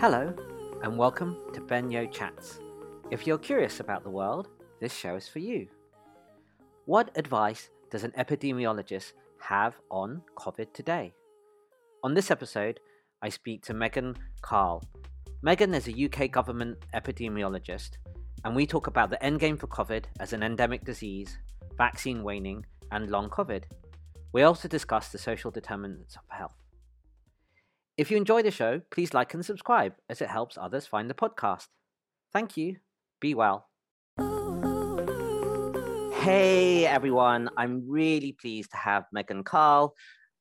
Hello, and welcome to Ben Yeoh Chats. If you're curious about the world, this show is for you. What advice does an epidemiologist have on COVID today? On this episode, I speak to Meaghan Kall. Meaghan is a UK government epidemiologist, and we talk about the endgame for COVID as an endemic disease, vaccine waning, and long COVID. We also discuss the social determinants of health. If you enjoy the show, please like and subscribe as it helps others find the podcast. Thank you. Be well. Hey everyone, I'm really pleased to have Meaghan Kall.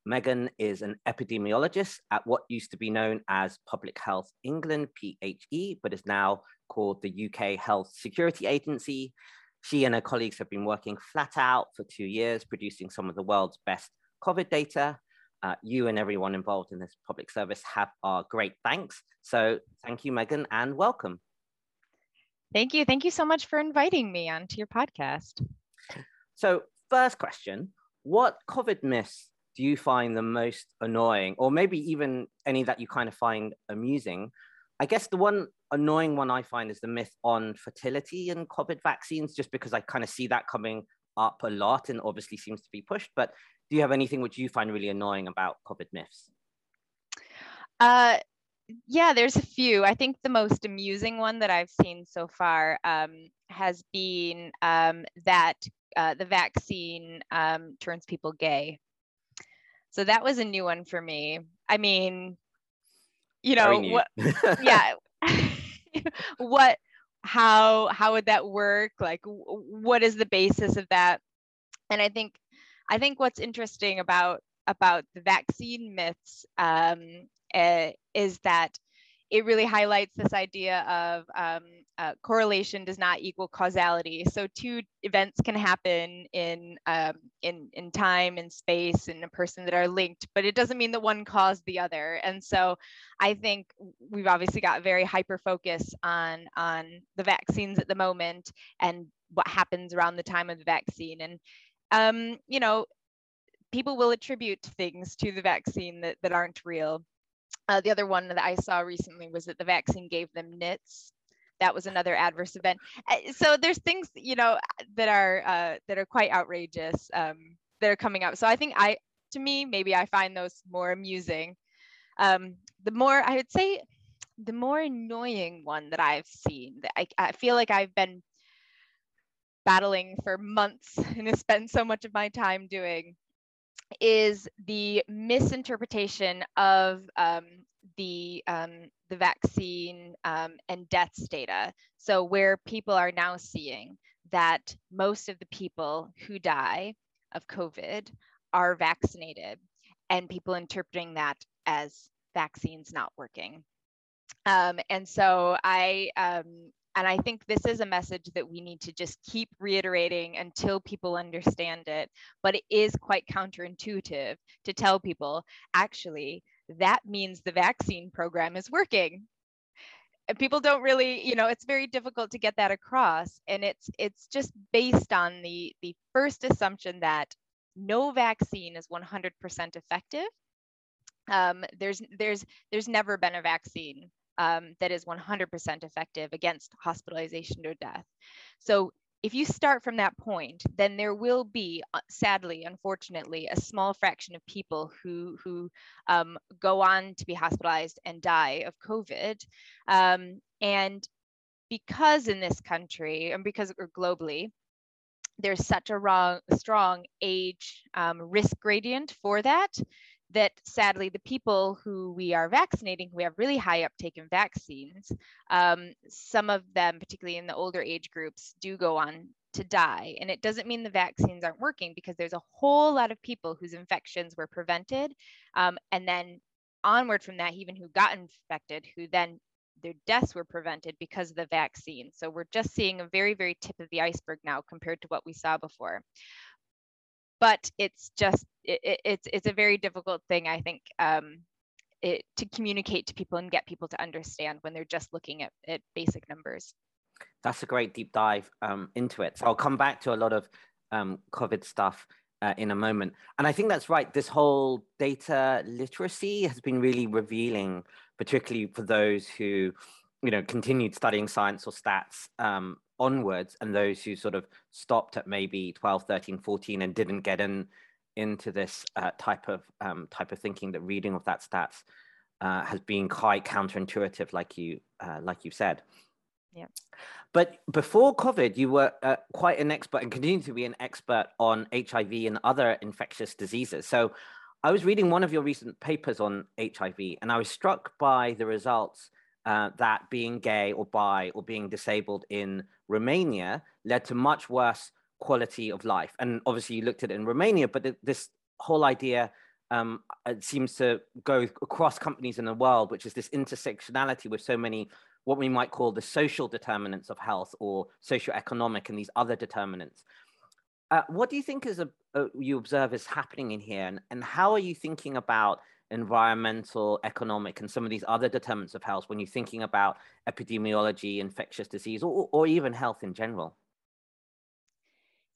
Meaghan is an epidemiologist at what used to be known as Public Health England, PHE, but is now called the UK Health Security Agency. She and her colleagues have been working flat out for two years, producing some of the world's best COVID data. Uh, you and everyone involved in this public service have our great thanks. So thank you, Meaghan, and welcome. Thank you. Thank you so much for inviting me onto your podcast. So, first question What COVID myths do you find the most annoying, or maybe even any that you kind of find amusing? I guess the one annoying one I find is the myth on fertility and COVID vaccines, just because I kind of see that coming up a lot and obviously seems to be pushed. But do you have anything which you find really annoying about COVID myths? Uh, yeah, there's a few. I think the most amusing one that I've seen so far um, has been um, that uh, the vaccine um, turns people gay. So that was a new one for me. I mean, you know, what, yeah, what, how, how would that work? Like, what is the basis of that? And I think, I think what's interesting about about the vaccine myths um, uh, is that it really highlights this idea of um, uh, correlation does not equal causality. So two events can happen in, um, in, in time and space in a person that are linked, but it doesn't mean that one caused the other. And so I think we've obviously got very hyper focus on, on the vaccines at the moment and what happens around the time of the vaccine. And, um, you know, people will attribute things to the vaccine that, that aren't real. Uh, the other one that I saw recently was that the vaccine gave them nits. That was another adverse event. Uh, so there's things you know that are uh, that are quite outrageous um, that are coming up. So I think I, to me, maybe I find those more amusing. Um, the more I would say, the more annoying one that I've seen that I, I feel like I've been battling for months and has spent so much of my time doing is the misinterpretation of um, the um, the vaccine um, and deaths data. So where people are now seeing that most of the people who die of COVID are vaccinated, and people interpreting that as vaccines not working. Um, and so I um, and I think this is a message that we need to just keep reiterating until people understand it. But it is quite counterintuitive to tell people actually that means the vaccine program is working. People don't really, you know, it's very difficult to get that across. And it's it's just based on the the first assumption that no vaccine is 100% effective. Um, there's there's there's never been a vaccine um, that is 100% effective against hospitalization or death. So if you start from that point, then there will be, uh, sadly, unfortunately, a small fraction of people who who um, go on to be hospitalized and die of COVID. Um, and because in this country and because globally, there's such a wrong, strong age um, risk gradient for that that sadly the people who we are vaccinating who have really high uptake in vaccines. Um, some of them particularly in the older age groups do go on to die. And it doesn't mean the vaccines aren't working because there's a whole lot of people whose infections were prevented um, and then onward from that even who got infected who then their deaths were prevented because of the vaccine. So we're just seeing a very very tip of the iceberg now compared to what we saw before but it's just it, it's it's a very difficult thing i think um, it, to communicate to people and get people to understand when they're just looking at, at basic numbers that's a great deep dive um, into it so i'll come back to a lot of um, covid stuff uh, in a moment. And I think that's right. This whole data literacy has been really revealing, particularly for those who, you know, continued studying science or stats um, onwards and those who sort of stopped at maybe 12, 13, 14 and didn't get in into this uh, type of um, type of thinking that reading of that stats uh, has been quite counterintuitive, like you uh, like you said. Yeah. But before COVID, you were uh, quite an expert and continue to be an expert on HIV and other infectious diseases. So I was reading one of your recent papers on HIV, and I was struck by the results uh, that being gay or bi or being disabled in Romania led to much worse quality of life. And obviously, you looked at it in Romania, but this whole idea um, it seems to go across companies in the world, which is this intersectionality with so many what we might call the social determinants of health or socioeconomic and these other determinants. Uh, what do you think is a, a, you observe is happening in here, and, and how are you thinking about environmental, economic, and some of these other determinants of health when you're thinking about epidemiology, infectious disease, or, or even health in general?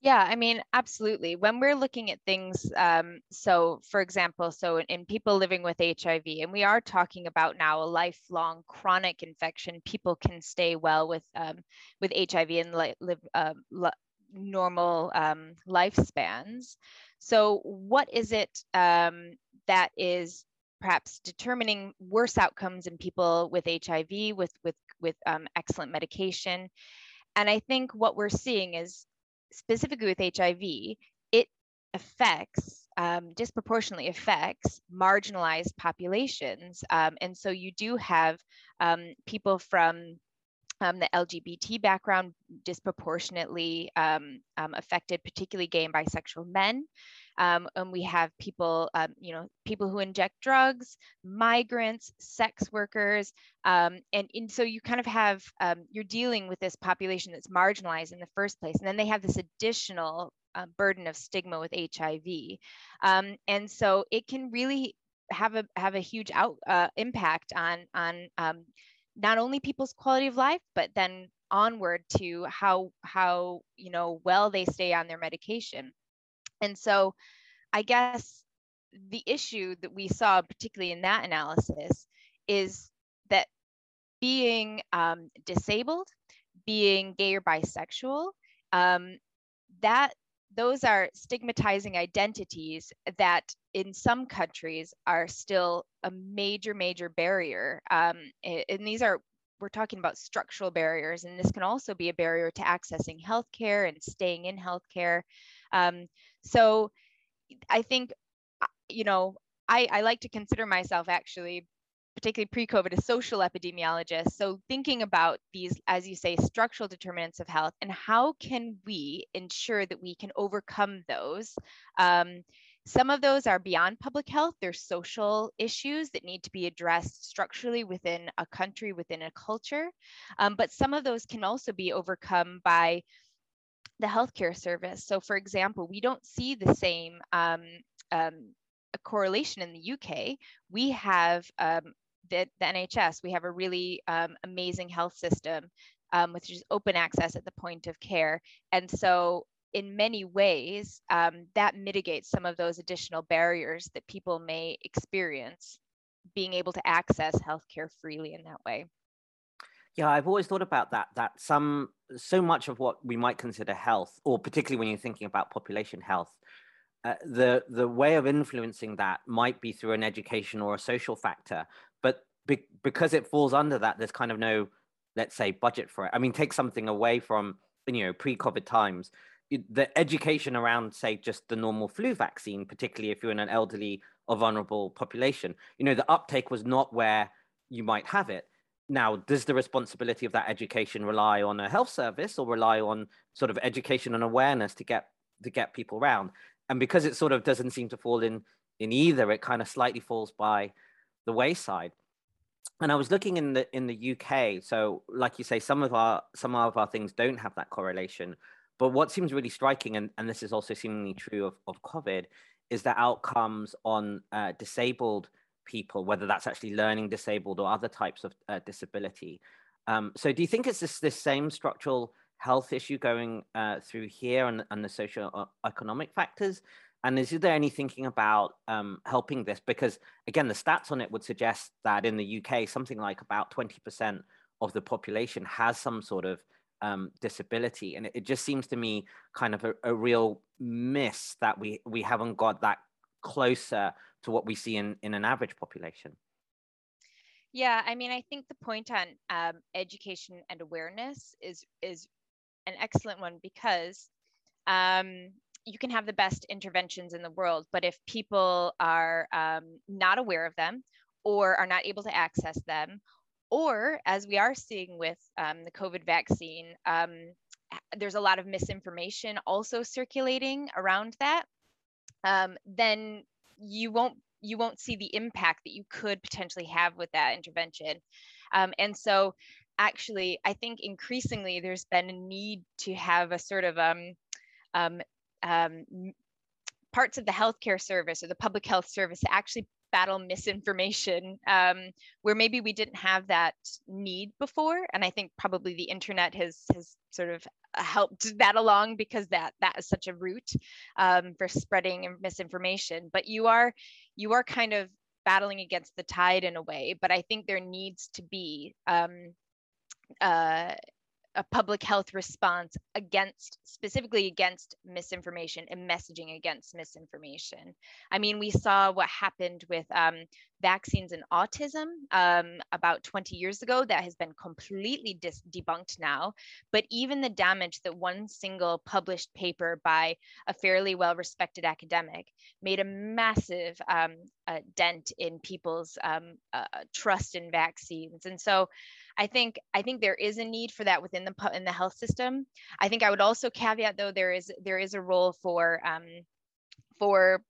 Yeah, I mean, absolutely. When we're looking at things, um, so for example, so in, in, people living with HIV, and we are talking about now a lifelong chronic infection, people can stay well with um, with HIV and li- live uh, li- normal um, lifespans. So, what is it um, that is perhaps determining worse outcomes in people with HIV with with with um, excellent medication? And I think what we're seeing is specifically with HIV, it affects um, disproportionately affects marginalized populations. Um, and so you do have um, people from um, the LGBT background disproportionately um, affected, particularly gay and bisexual men. Um, and we have people, um, you know, people who inject drugs, migrants, sex workers. Um, and, and so you kind of have, you're dealing with this population that's marginalized in the first place. And then they have this additional uh, burden of stigma with HIV. and so it can really have a have a huge out uh, impact on on um, not only people's quality of life, but then onward to how how you know well they stay on their medication. And so I guess the issue that we saw, particularly in that analysis, is that being um, disabled, being gay or bisexual, um, that those are stigmatizing identities that in some countries are still a major, major barrier. Um, and these are, we're talking about structural barriers, and this can also be a barrier to accessing healthcare and staying in healthcare. Um, so I think, uh, you know, I, I like to consider myself actually particularly pre-COVID, a social epidemiologist. So thinking about these, as you say, structural determinants of health and how can we ensure that we can overcome those? Um, some of those are beyond public health. They're social issues that need to be addressed structurally within a country, within a culture. Um, but some of those can also be overcome by the healthcare service. So for example, we don't see the same um, um, correlation in the UK. We have um, the, the NHS, we have a really um, amazing health system, um, which is open access at the point of care. And so in many ways, um, that mitigates some of those additional barriers that people may experience being able to access healthcare freely in that way. Yeah, I've always thought about that. That some so much of what we might consider health, or particularly when you're thinking about population health, uh, the the way of influencing that might be through an education or a social factor but be, because it falls under that there's kind of no let's say budget for it i mean take something away from you know pre-covid times the education around say just the normal flu vaccine particularly if you're in an elderly or vulnerable population you know the uptake was not where you might have it now does the responsibility of that education rely on a health service or rely on sort of education and awareness to get to get people around? And because it sort of doesn't seem to fall in in either it kind of slightly falls by the wayside. And i was looking in the in the uk so like you say some of our some of our things don't have that correlation. But what seems really striking and, and this is also seemingly true of, of covid is the outcomes on uh, disabled people whether that's actually learning disabled or other types of uh, disability um, so do you think it's this, this same structural health issue going uh, through here and, and the social economic factors And is there any thinking about um, helping this? Because again, the stats on it would suggest that in the UK, something like about 20% of the population has some sort of um, disability. And it, it, just seems to me kind of a, a, real miss that we, we haven't got that closer to what we see in, in an average population. Yeah, I mean, I think the point on um, education and awareness is is an excellent one because um, you can have the best interventions in the world, but if people are um, not aware of them or are not able to access them, or as we are seeing with um, the COVID vaccine, um, there's a lot of misinformation also circulating around that, um, then you won't you won't see the impact that you could potentially have with that intervention. Um, and so actually, I think increasingly there's been a need to have a sort of um, um, um, parts of the healthcare service or the public health service actually battle misinformation um, where maybe we didn't have that need before. And i think probably the internet has has sort of helped that along because that that is such a route um, for spreading misinformation. But you are you are kind of battling against the tide in a way but i think there needs to be um, uh, a public health response against specifically against misinformation and messaging against misinformation. I mean, we saw what happened with um, vaccines and autism um, about 20 years ago that has been completely dis- debunked now. But even the damage that one single published paper by a fairly well respected academic made a massive um, uh, dent in people's um, uh, trust in vaccines. And so I think I think there is a need for that within the in the health system. I think I would also caveat though there is there is a role for um, for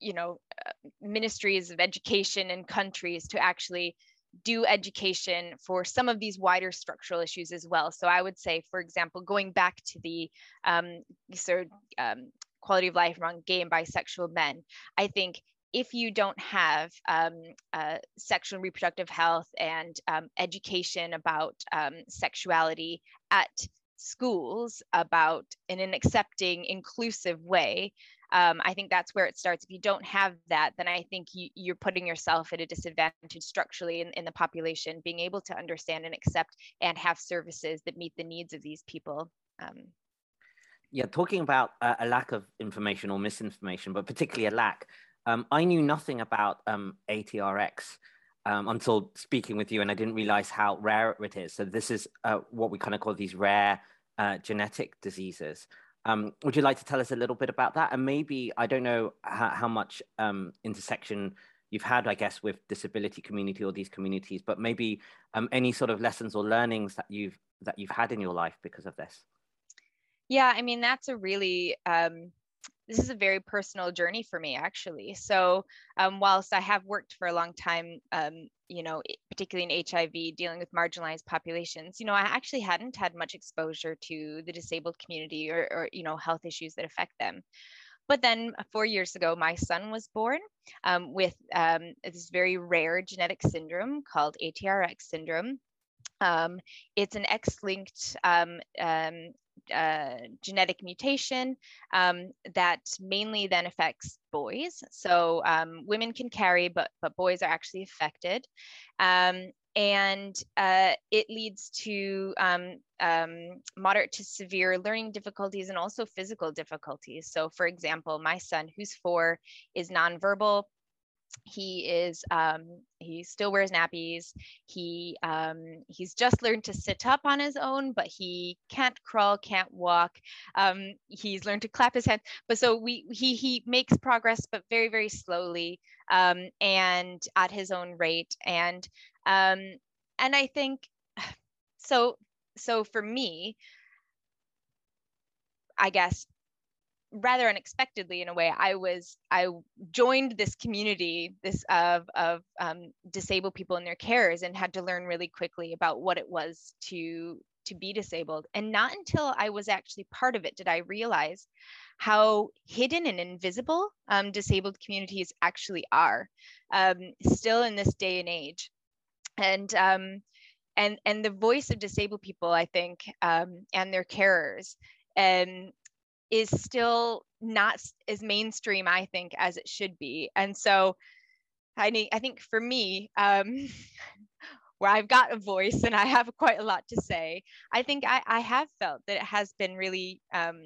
you know uh, ministries of education in countries to actually do education for some of these wider structural issues as well. So I would say, for example, going back to the um, of um, quality of life among gay and bisexual men, I think if you don't have um, uh, sexual and reproductive health and um, education about um, sexuality at schools about in an accepting inclusive way um, i think that's where it starts. If you don't have that then i think you, are putting yourself at a disadvantage structurally in, in the population being able to understand and accept and have services that meet the needs of these people um, yeah talking about a lack of information or misinformation but particularly a lack um, I knew nothing about um, ATRX um, until speaking with you, and I didn't realize how rare it is. So this is uh, what we kind of call these rare uh, genetic diseases. Um, would you like to tell us a little bit about that? And maybe I don't know how, how much um, intersection you've had, I guess, with disability community or these communities, but maybe um, any sort of lessons or learnings that you've that you've had in your life because of this. Yeah, I mean that's a really this is a very personal journey for me actually. So um, whilst i have worked for a long time um, you know particularly in hiv dealing with marginalized populations you know i actually hadn't had much exposure to the disabled community or, or you know health issues that affect them. But then uh, four years ago my son was born um, with um, this very rare genetic syndrome called atrx syndrome. Um, it's an X-linked um, um, uh, genetic mutation um, that mainly then affects boys. So um, women can carry, but but boys are actually affected. Um, and uh, it leads to um, um, moderate to severe learning difficulties and also physical difficulties. So, for example, my son, who's four, is nonverbal he is um, he still wears nappies. He um, he's just learned to sit up on his own but he can't crawl can't walk. Um, he's learned to clap his hands. But so we he he makes progress but very very slowly um, and at his own rate. And um, and i think so so for me i guess rather unexpectedly in a way i was i joined this community this of of um, disabled people and their carers and had to learn really quickly about what it was to to be disabled. And not until i was actually part of it did i realize how hidden and invisible um, disabled communities actually are um, still in this day and age. And um, and and the voice of disabled people i think um, and their carers and is still not as mainstream i think as it should be. And so i need i think for me um where i've got a voice and i have quite a lot to say i think i, I have felt that it has been really um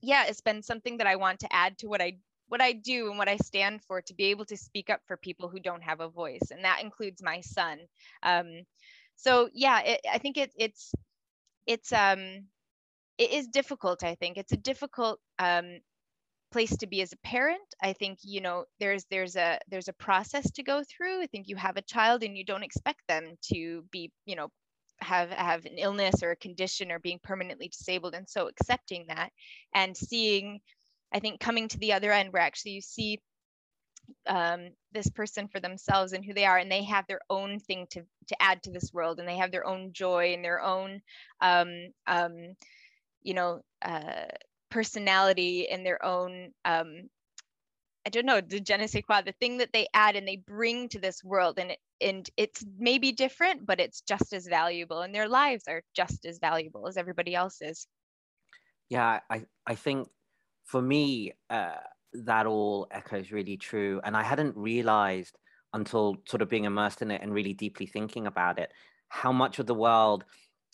yeah it's been something that i want to add to what i what i do and what i stand for to be able to speak up for people who don't have a voice and that includes my son. Um so yeah it, i think it, it's it's um it is difficult i think. It's a difficult um place to be as a parent. I think you know there's there's a there's a process to go through. I think you have a child and you don't expect them to be you know have have an illness or a condition or being permanently disabled and so accepting that and seeing i think coming to the other end where actually you see um, this person for themselves and who they are and they have their own thing to to add to this world and they have their own joy and their own um, um, you know uh, personality and their own um, I don't know, the je ne sais quoi, the thing that they add and they bring to this world. And, it, and it's maybe different, but it's just as valuable. And their lives are just as valuable as everybody else's. Yeah, I, I think for me, uh, that all echoes really true. And I hadn't realized until sort of being immersed in it and really deeply thinking about it, how much of the world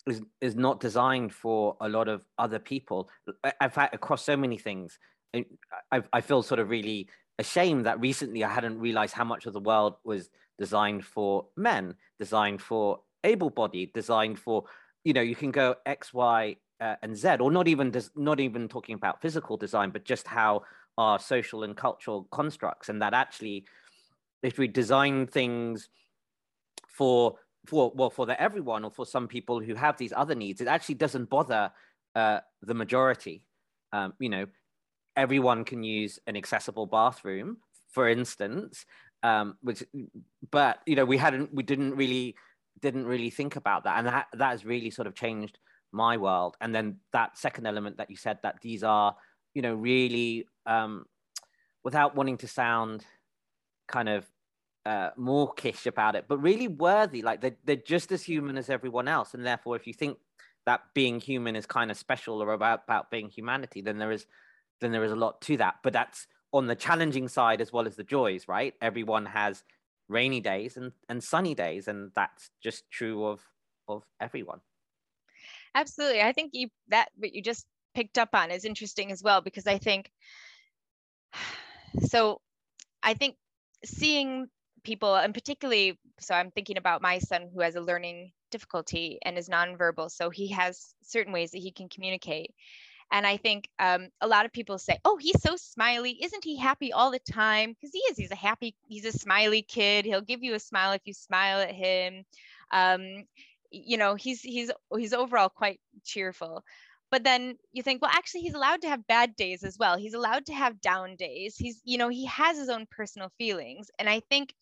is is not designed for a lot of other people. In fact, across so many things, I, I feel sort of really ashamed that recently I hadn't realized how much of the world was designed for men, designed for able-bodied, designed for you know you can go X, Y, uh, and Z, or not even des- not even talking about physical design, but just how our social and cultural constructs, and that actually, if we design things for for well for the everyone or for some people who have these other needs it actually doesn't bother uh, the majority. Um, you know everyone can use an accessible bathroom for instance um, which but you know we hadn't we didn't really didn't really think about that. And that that has really sort of changed my world. And then that second element that you said that these are you know really um, without wanting to sound kind of uh, mawkish about it, but really worthy. Like they're, they're just as human as everyone else. And therefore, if you think that being human is kind of special or about, about being humanity, then there is then there is a lot to that. But that's on the challenging side as well as the joys, right? Everyone has rainy days and, and sunny days, and that's just true of of everyone. Absolutely. I think you that what you just picked up on is interesting as well because I think so I think seeing people and particularly so i'm thinking about my son who has a learning difficulty and is nonverbal so he has certain ways that he can communicate. And i think um, a lot of people say oh he's so smiley. Isn't he happy all the time? Because he is he's a happy he's a smiley kid. He'll give you a smile if you smile at him. Um, you know he's he's he's overall quite cheerful but then you think well actually he's allowed to have bad days as well. He's allowed to have down days. He's you know he has his own personal feelings. And i think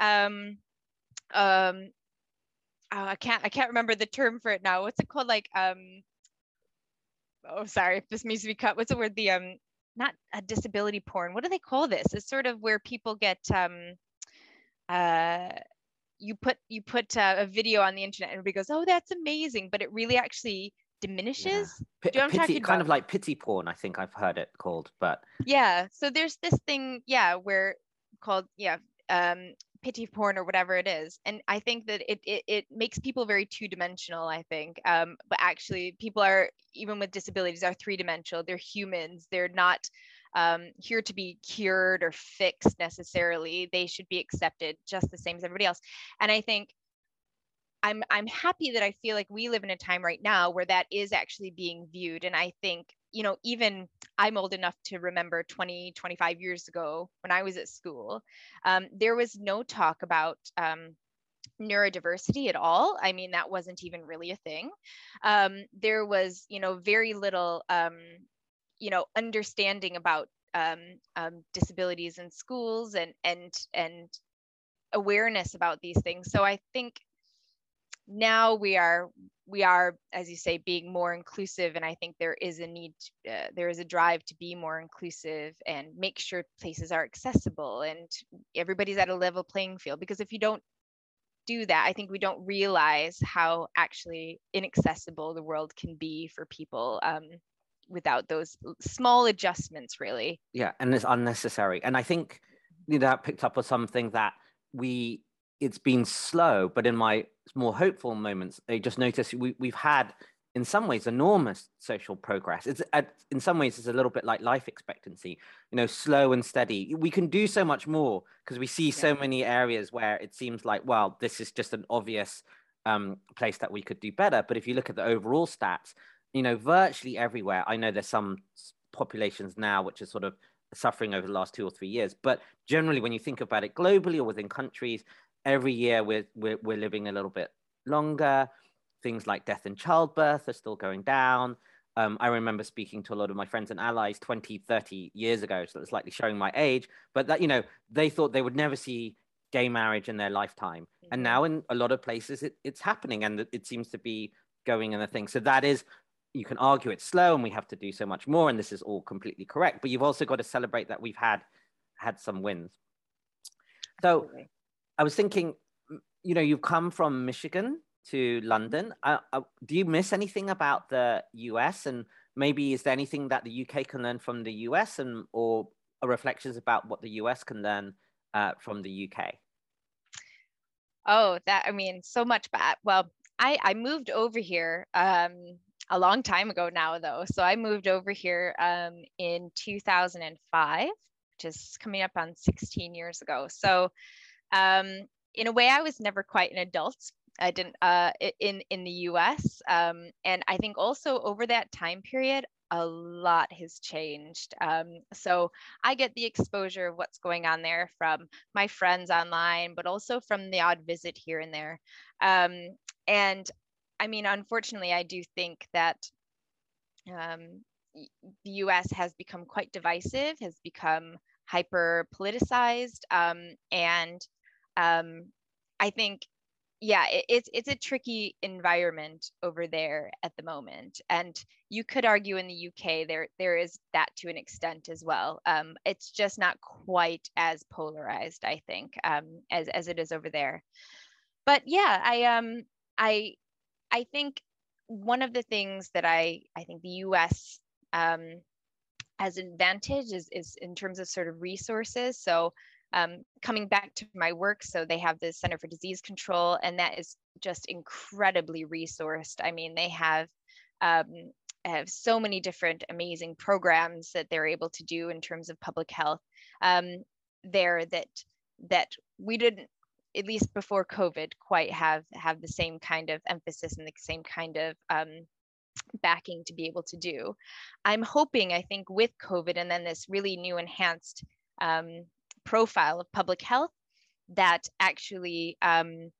um um oh, i can't i can't remember the term for it now. What's it called? Like um oh sorry if this needs to be cut. What's the word? The um not a disability porn. What do they call this? It's sort of where people get um uh you put you put uh, a video on the internet and everybody goes oh that's amazing. But it really actually diminishes. Yeah. P- pity, kind of like pity porn, I think I've heard it called, but yeah. So there's this thing, yeah, where called yeah, um, pity porn or whatever it is, and I think that it it, it makes people very two dimensional. I think, um, but actually, people are even with disabilities are three dimensional. They're humans. They're not um, here to be cured or fixed necessarily. They should be accepted just the same as everybody else. And I think I'm I'm happy that I feel like we live in a time right now where that is actually being viewed and I think you know even I'm old enough to remember 20 25 years ago when I was at school um, there was no talk about um, neurodiversity at all. I mean that wasn't even really a thing. Um, there was you know very little um, you know understanding about um, um, disabilities in schools and and and awareness about these things. So I think now we are we are as you say being more inclusive and i think there is a need uh, there is a drive to be more inclusive and make sure places are accessible and everybody's at a level playing field because if you don't do that i think we don't realize how actually inaccessible the world can be for people um, without those small adjustments, really. Yeah, and it's unnecessary. And I think you know, that picked up on something that we it's been slow, but in my more hopeful moments, I just notice we, we've had in some ways enormous social progress. It's in some ways it's a little bit like life expectancy you know slow and steady. We can do so much more because we see so many areas where it seems like well this is just an obvious um, place that we could do better. But if you look at the overall stats you know virtually everywhere i know there's some populations now which are sort of suffering over the last two or three years but generally when you think about it globally or within countries every year we're, we're, we're living a little bit longer things like death and childbirth are still going down. Um, I remember speaking to a lot of my friends and allies 20, 30 years ago, so it's likely showing my age, but that, you know, they thought they would never see gay marriage in their lifetime. Mm-hmm. And now in a lot of places, it, it's happening and it seems to be going in a thing. So that is, you can argue it's slow and we have to do so much more. And this is all completely correct, but you've also got to celebrate that we've had, had some wins. So Absolutely. I was thinking, you know, you've come from Michigan to London. Do you miss anything about the US? And maybe is there anything that the UK can learn from the US and or reflections about what the US can learn uh, from the UK? Oh, that I mean, so much bad. Well, I I moved over here um, a long time ago now, though. So I moved over here um, in 2005, which is coming up on 16 years ago. So um, in a way, I was never quite an adult I didn't uh, in in the U.S. Um, and I think also over that time period, a lot has changed. Um, so I get the exposure of what's going on there from my friends online, but also from the odd visit here and there. Um, and I mean, unfortunately, I do think that um, the US has become quite divisive, has become hyper politicized. Um, and um, I think yeah it, it's it's a tricky environment over there at the moment. And you could argue in the uk there there is that to an extent as well. Um, it's just not quite as polarized i think um, as as it is over there. But yeah i um i i think one of the things that i i think the us um, has an advantage is is in terms of sort of resources. So um, coming back to my work, so they have the Center for Disease Control, and that is just incredibly resourced. I mean, they have um, have so many different amazing programs that they're able to do in terms of public health um, there that that we didn't at least before COVID quite have have the same kind of emphasis and the same kind of um, backing to be able to do. I'm hoping, I think, with COVID and then this really new enhanced um, profile of public health that actually um,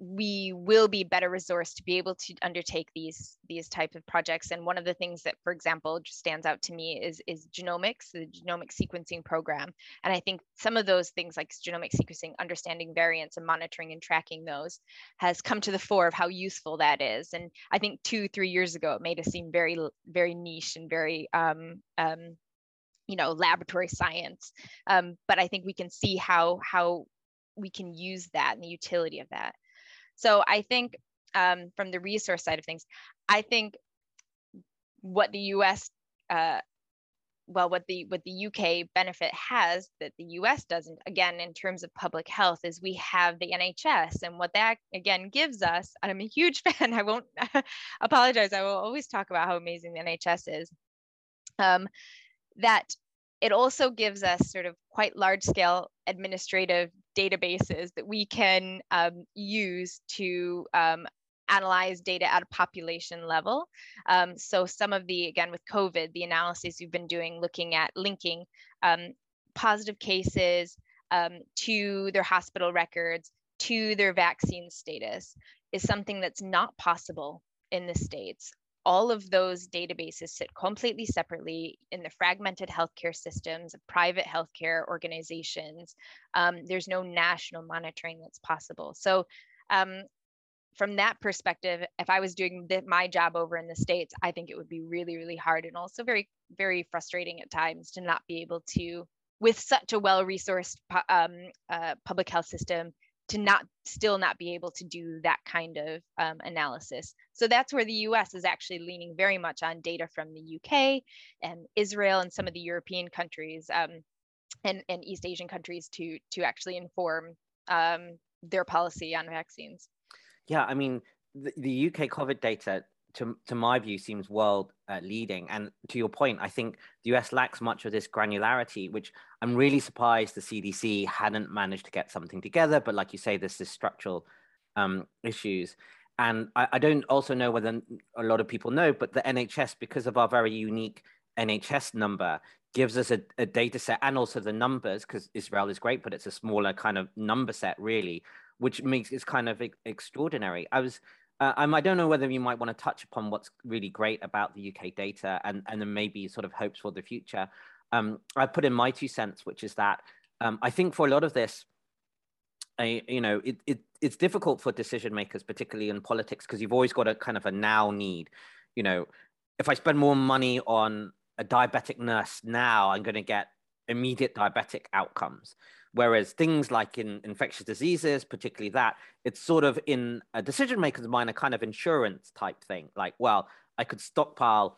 we will be better resourced to be able to undertake these these type of projects. And one of the things that for example stands out to me is is genomics the genomic sequencing program. And i think some of those things like genomic sequencing understanding variants and monitoring and tracking those has come to the fore of how useful that is. And i think two three years ago it made us seem very very niche and very um, um, you know laboratory science. Um, but i think we can see how how we can use that and the utility of that. So i think um, from the resource side of things i think what the us uh, well what the what the uk benefit has that the us doesn't again in terms of public health is we have the nhs and what that again gives us and i'm a huge fan i won't apologize i will always talk about how amazing the nhs is um, that it also gives us sort of quite large scale administrative databases that we can um, use to um, analyze data at a population level. Um, so some of the, again, with COVID, the analysis we've been doing looking at linking um, positive cases um, to their hospital records, to their vaccine status is something that's not possible in the States all of those databases sit completely separately in the fragmented healthcare systems of private healthcare organizations. Um, there's no national monitoring that's possible. So um, from that perspective, if I was doing the, my job over in the States, I think it would be really, really hard and also very, very frustrating at times to not be able to, with such a well-resourced um, uh, public health system, to not still not be able to do that kind of um, analysis. So that's where the US is actually leaning very much on data from the UK and Israel and some of the European countries um, and, and East Asian countries to, to actually inform um, their policy on vaccines. Yeah, I mean, the, the UK COVID data to, to my view seems world uh, leading. And to your point i think the us lacks much of this granularity which i'm really surprised the cdc hadn't managed to get something together. But like you say there's this structural um, issues. And I, I, don't also know whether a lot of people know but the nhs because of our very unique nhs number gives us a, a data set and also the numbers because israel is great but it's a smaller kind of number set really which makes it kind of extraordinary. I was uh, um, I don't know whether you might want to touch upon what's really great about the UK data and, and then maybe sort of hopes for the future. Um, I put in my two cents, which is that um, I think for a lot of this, I, you know, it, it, it's difficult for decision makers, particularly in politics, because you've always got a kind of a now need. You know, if I spend more money on a diabetic nurse now, I'm going to get immediate diabetic outcomes. Whereas things like in infectious diseases, particularly that, it's sort of in a decision maker's mind, a kind of insurance type thing. Like, well, I could stockpile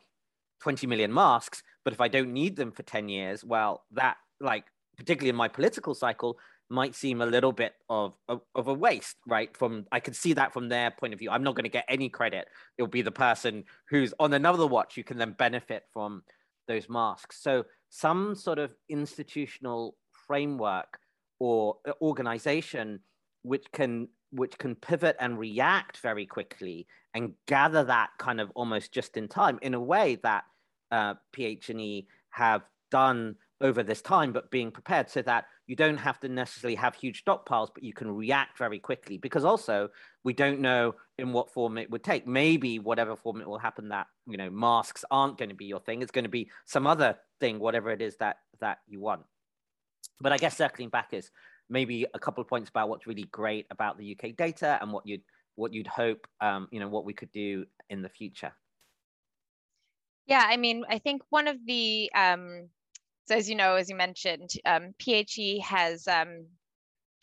20 million masks, but if I don't need them for 10 years, well, that, like, particularly in my political cycle, might seem a little bit of, of, of, a waste, right? From I can see that from their point of view. I'm not going to get any credit. It'll be the person who's on another watch who can then benefit from those masks. So some sort of institutional framework or uh, organization which can which can pivot and react very quickly and gather that kind of almost just in time in a way that uh, PHE have done over this time, but being prepared so that you don't have to necessarily have huge stockpiles, but you can react very quickly. Because also we don't know in what form it would take. Maybe whatever form it will happen, that you know masks aren't going to be your thing. It's going to be some other thing, whatever it is that that you want. But I guess circling back is maybe a couple of points about what's really great about the UK data and what you'd what you'd hope um, you know what we could do in the future. Yeah, I mean, I think one of the um, so as you know, as you mentioned, um, PHE has um,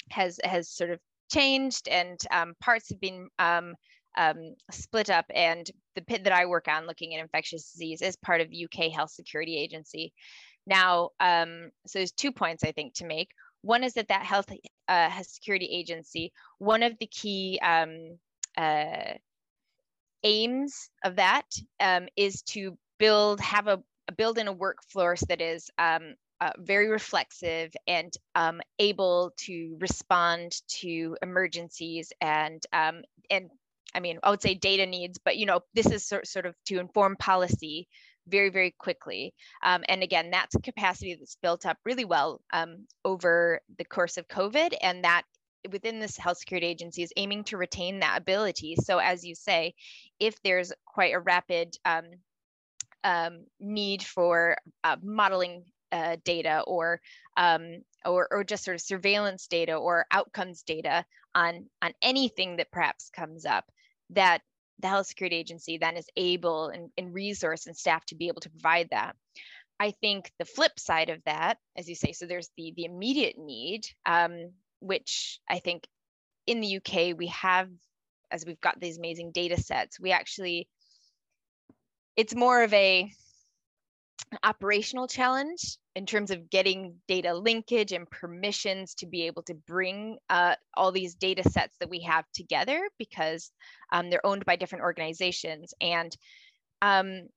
has has sort of changed, and um, parts have been um, um, split up. And the pit that I work on, looking at infectious disease, is part of the UK Health Security Agency. Now, um, so there's two points I think to make. One is that that health uh, security agency, one of the key um, uh, aims of that um, is to build, have a build in a workforce that is um, uh, very reflexive and um, able to respond to emergencies and um, and I mean I would say data needs, but you know this is sort, sort of to inform policy very, very quickly. Um, and again, that's a capacity that's built up really well um, over the course of COVID. And that within this health security agency is aiming to retain that ability. So, as you say, if there's quite a rapid um, um need for uh, modeling uh, data or, um, or or just sort of surveillance data or outcomes data on on anything that perhaps comes up that the health security agency then is able and, and resource and staff to be able to provide that. I think the flip side of that as you say so there's the the immediate need um, which i think in the uk we have as we've got these amazing data sets we actually it's more of a operational challenge in terms of getting data linkage and permissions to be able to bring uh, all these data sets that we have together because um, they're owned by different organizations and um,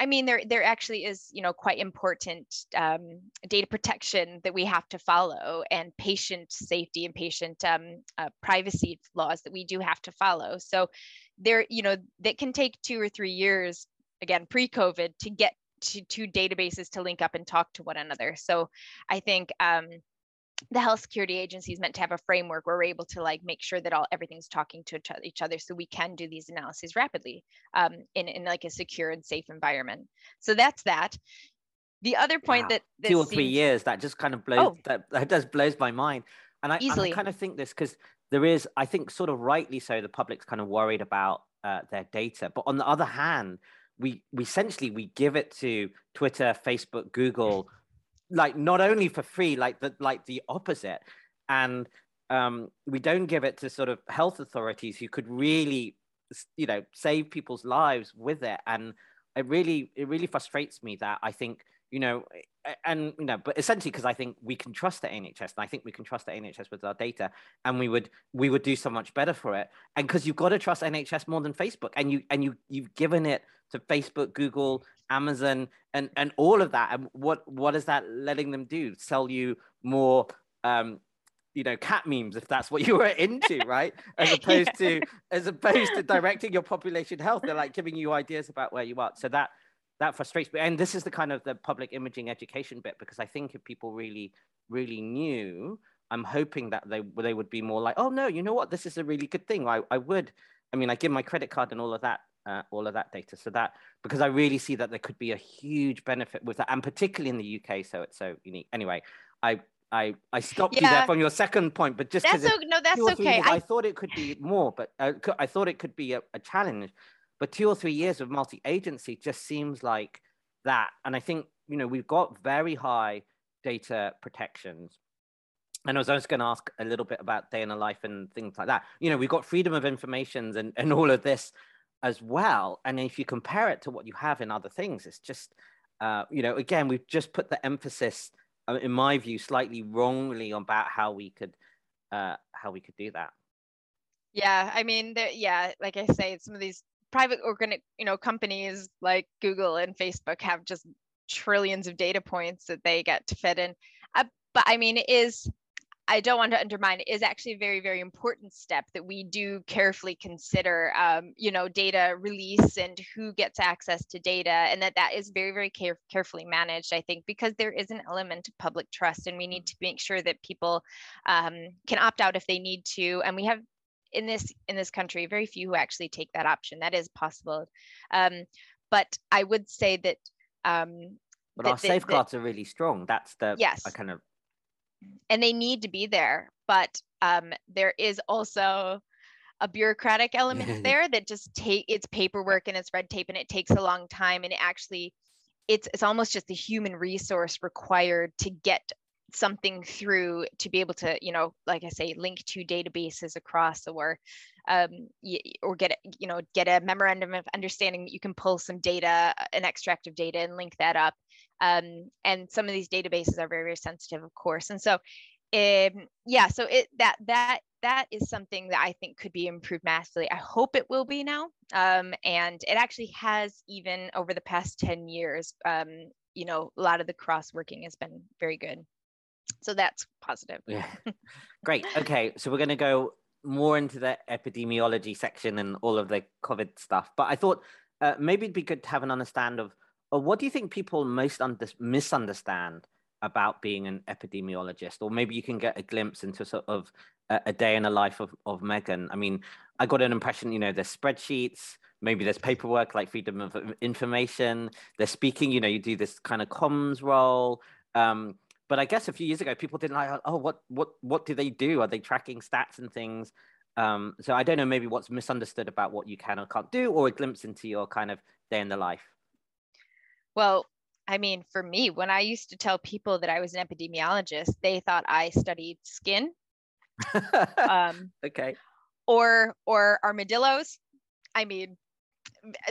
I mean, there there actually is, you know, quite important um, data protection that we have to follow, and patient safety and patient um, uh, privacy laws that we do have to follow. So, there, you know, that can take two or three years, again, pre-COVID, to get to two databases to link up and talk to one another. So I think um, the health security agency is meant to have a framework where we're able to like make sure that all everything's talking to each other so we can do these analyses rapidly um, in, in like a secure and safe environment. So that's that. The other point wow. that, that two or seems... three years that just kind of blows oh. that, that does blows my mind. And I, and I kind of think this because there is, I think, sort of rightly so, the public's kind of worried about uh, their data. But on the other hand, we we essentially we give it to Twitter, Facebook, Google, like not only for free, like the like the opposite. And um, we don't give it to sort of health authorities who could really, you know, save people's lives with it. And it really, it really frustrates me that I think, you know, and you know, but essentially because I think we can trust the NHS, and I think we can trust the NHS with our data, and we would we would do so much better for it. And because you've got to trust NHS more than Facebook, and you and you you've given it to Facebook, Google, Amazon, and and all of that. And what what is that letting them do? Sell you more um, you know cat memes if that's what you were into right as opposed yeah. to as opposed to directing your population health they're like giving you ideas about where you are so that that frustrates me and this is the kind of the public imaging education bit because i think if people really really knew i'm hoping that they they would be more like oh no you know what this is a really good thing i, I would i mean i give my credit card and all of that uh, all of that data so that because i really see that there could be a huge benefit with that and particularly in the uk so it's so unique anyway i I I stopped yeah. you there from your second point, but just that's no, that's okay. I... I... thought it could be more, but uh, I thought it could be a, a challenge. But two or three years of multi-agency just seems like that, and I think you know we've got very high data protections. And I was just going to ask a little bit about day in a life and things like that. You know, we've got freedom of information and, and all of this as well. And if you compare it to what you have in other things, it's just, uh, you know, again, we've just put the emphasis uh, in my view, slightly wrongly about how we could uh, how we could do that. Yeah, I mean, yeah, like I say, some of these private organic, you know, companies like Google and Facebook have just trillions of data points that they get to fit in. Uh, but I mean, it is I don't want to undermine it is actually a very, very important step that we do carefully consider, um, you know, data release and who gets access to data, and that that is very, very care- carefully managed. I think because there is an element of public trust, and we need to make sure that people um, can opt out if they need to, and we have in this in this country very few who actually take that option. That is possible, um, but I would say that. Um, but that, our safeguards that, are really strong. That's the yes. I kind of and they need to be there but um, there is also a bureaucratic element there that just take it's paperwork and it's red tape and it takes a long time and it actually it's it's almost just the human resource required to get something through to be able to you know like i say link to databases across or um, or get you know get a memorandum of understanding that you can pull some data an extract of data and link that up. Um, and some of these databases are very very sensitive of course. And so um, yeah so it that that that is something that i think could be improved massively. I hope it will be now um, and it actually has even over the past 10 years um, you know a lot of the cross working has been very good so that's positive yeah great okay so we're going to go more into the epidemiology section and all of the covid stuff but i thought uh, maybe it'd be good to have an understand of or what do you think people most under- misunderstand about being an epidemiologist? Or maybe you can get a glimpse into sort of a, a day in the life of, of Meaghan. I mean, I got an impression, you know, there's spreadsheets, maybe there's paperwork like freedom of information, there's speaking, you know, you do this kind of comms role. Um, but I guess a few years ago, people didn't like, oh, what, what, what do they do? Are they tracking stats and things? Um, so I don't know, maybe what's misunderstood about what you can or can't do, or a glimpse into your kind of day in the life. Well, I mean, for me, when I used to tell people that I was an epidemiologist, they thought I studied skin. um, okay. Or or armadillos. I mean,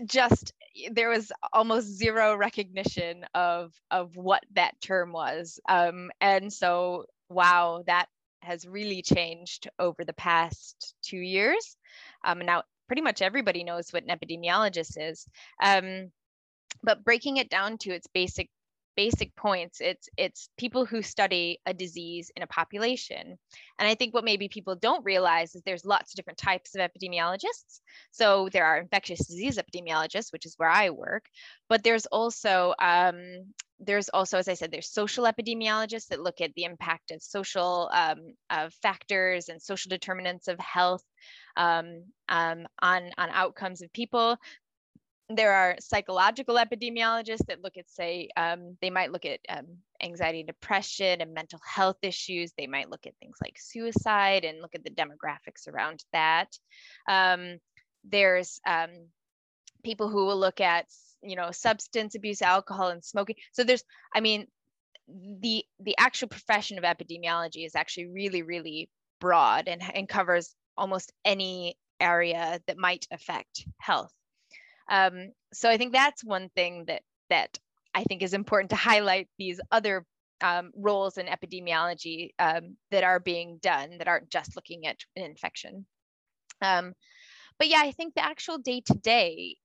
just there was almost zero recognition of of what that term was. Um, and so, wow, that has really changed over the past two years. Um, now, pretty much everybody knows what an epidemiologist is. Um, but breaking it down to its basic basic points it's it's people who study a disease in a population. And i think what maybe people don't realize is there's lots of different types of epidemiologists. So there are infectious disease epidemiologists which is where i work but there's also um, there's also as i said there's social epidemiologists that look at the impact of social um, of factors and social determinants of health um, um, on on outcomes of people there are psychological epidemiologists that look at, say, um, they might look at um, anxiety, depression, and mental health issues. They might look at things like suicide and look at the demographics around that. Um, there's um, people who will look at, you know, substance abuse, alcohol, and smoking. So there's, I mean, the the actual profession of epidemiology is actually really, really broad and, and covers almost any area that might affect health. Um, so I think that's one thing that that I think is important to highlight these other um, roles in epidemiology um, that are being done that aren't just looking at an infection. Um, but yeah, I think the actual day to day,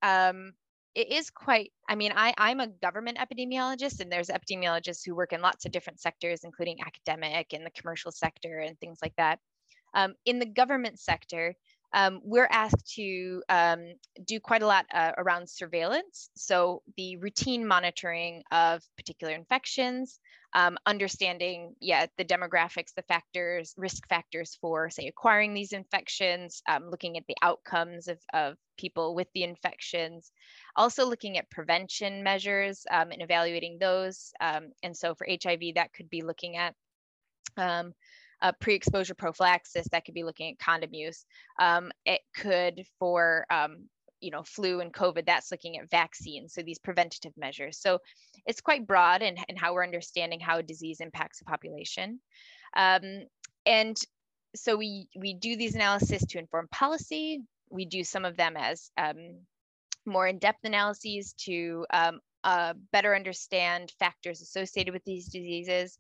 it is quite, I mean, I, I'm a government epidemiologist and there's epidemiologists who work in lots of different sectors, including academic and the commercial sector and things like that. Um, in the government sector, um, we're asked to um, do quite a lot uh, around surveillance. So the routine monitoring of particular infections, um, understanding, yeah, the demographics, the factors, risk factors for, say, acquiring these infections, um, looking at the outcomes of, of people with the infections, also looking at prevention measures um, and evaluating those. Um, and so for HIV, that could be looking at um, uh, pre-exposure prophylaxis that could be looking at condom use. Um, it could for um, you know flu and covid that's looking at vaccines so these preventative measures. So it's quite broad in, in how we're understanding how disease impacts a population. Um, and so we we do these analysis to inform policy. We do some of them as um, more in-depth analyses to um, uh, better understand factors associated with these diseases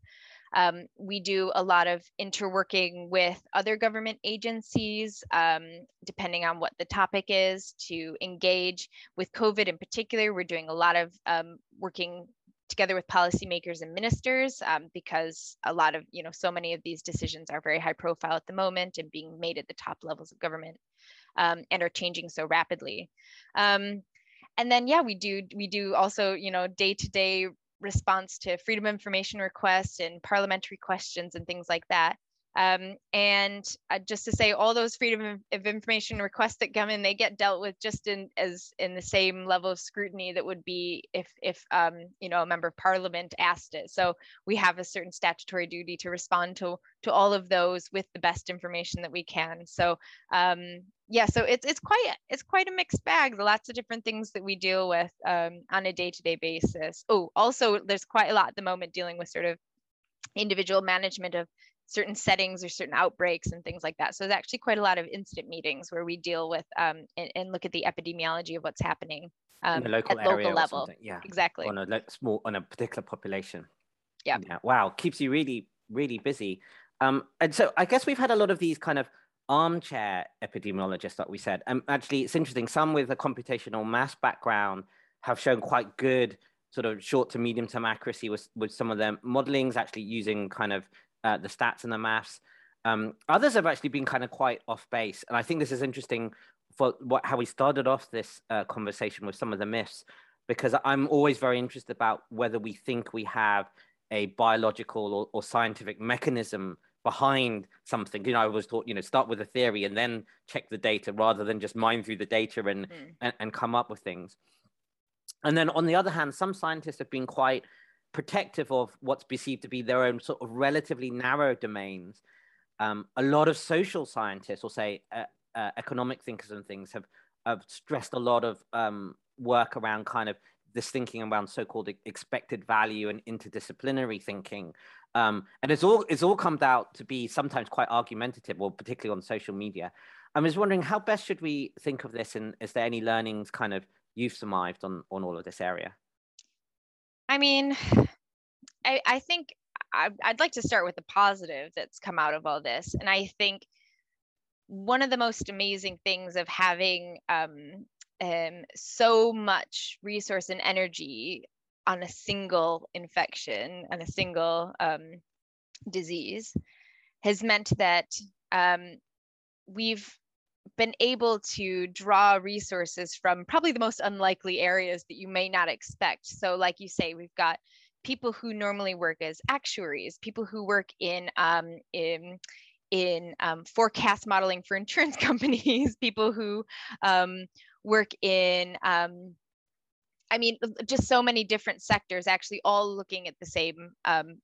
um, we do a lot of interworking with other government agencies, um, depending on what the topic is, to engage with COVID in particular. We're doing a lot of um, working together with policymakers and ministers um, because a lot of, you know, so many of these decisions are very high profile at the moment and being made at the top levels of government um, and are changing so rapidly um, and then yeah we do we do also you know day to day response to freedom of information requests and parliamentary questions and things like that. Um, and uh, just to say, all those freedom of information requests that come in, they get dealt with just in as in the same level of scrutiny that would be if if um, you know a member of parliament asked it. So we have a certain statutory duty to respond to to all of those with the best information that we can. So um, yeah, so it's it's quite it's quite a mixed bag. Lots of different things that we deal with um, on a day to day basis. Oh, also there's quite a lot at the moment dealing with sort of individual management of certain settings or certain outbreaks and things like that. So there's actually quite a lot of incident meetings where we deal with um, and, and look at the epidemiology of what's happening um, the local at local level. Yeah, exactly. On a small on a particular population. Yeah. yeah. Wow, keeps you really really busy. Um, and so I guess we've had a lot of these kind of armchair epidemiologists that we said. And actually, it's interesting. Some with a computational mass background have shown quite good sort of short to medium term accuracy with, with some of their modelings, actually using kind of uh, the stats and the maths. Um, others have actually been kind of quite off base, and I think this is interesting for what how we started off this uh, conversation with some of the myths, because I'm always very interested about whether we think we have a biological or, or scientific mechanism behind something. You know, I was taught, you know, start with a theory and then check the data rather than just mine through the data and, mm. and, and come up with things. And then on the other hand, some scientists have been quite protective of what's perceived to be their own sort of relatively narrow domains. Um, a lot of social scientists, or say uh, uh, economic thinkers and things, have, have stressed a lot of um, work around kind of this thinking around so-called expected value and interdisciplinary thinking. Um, and it's all it's all come out to be sometimes quite argumentative, or particularly on social media. I was wondering how best should we think of this, and is there any learnings kind of you've survived on on all of this area? I mean, I, I think I, I'd like to start with the positive that's come out of all this. And I think one of the most amazing things of having um, um, so much resource and energy on a single infection and a single um, disease has meant that um, we've been able to draw resources from probably the most unlikely areas that you may not expect. So, like you say, we've got people who normally work as actuaries, people who work in um, in in um, forecast modeling for insurance companies, people who um, work in um, I mean, just so many different sectors actually all looking at the same um,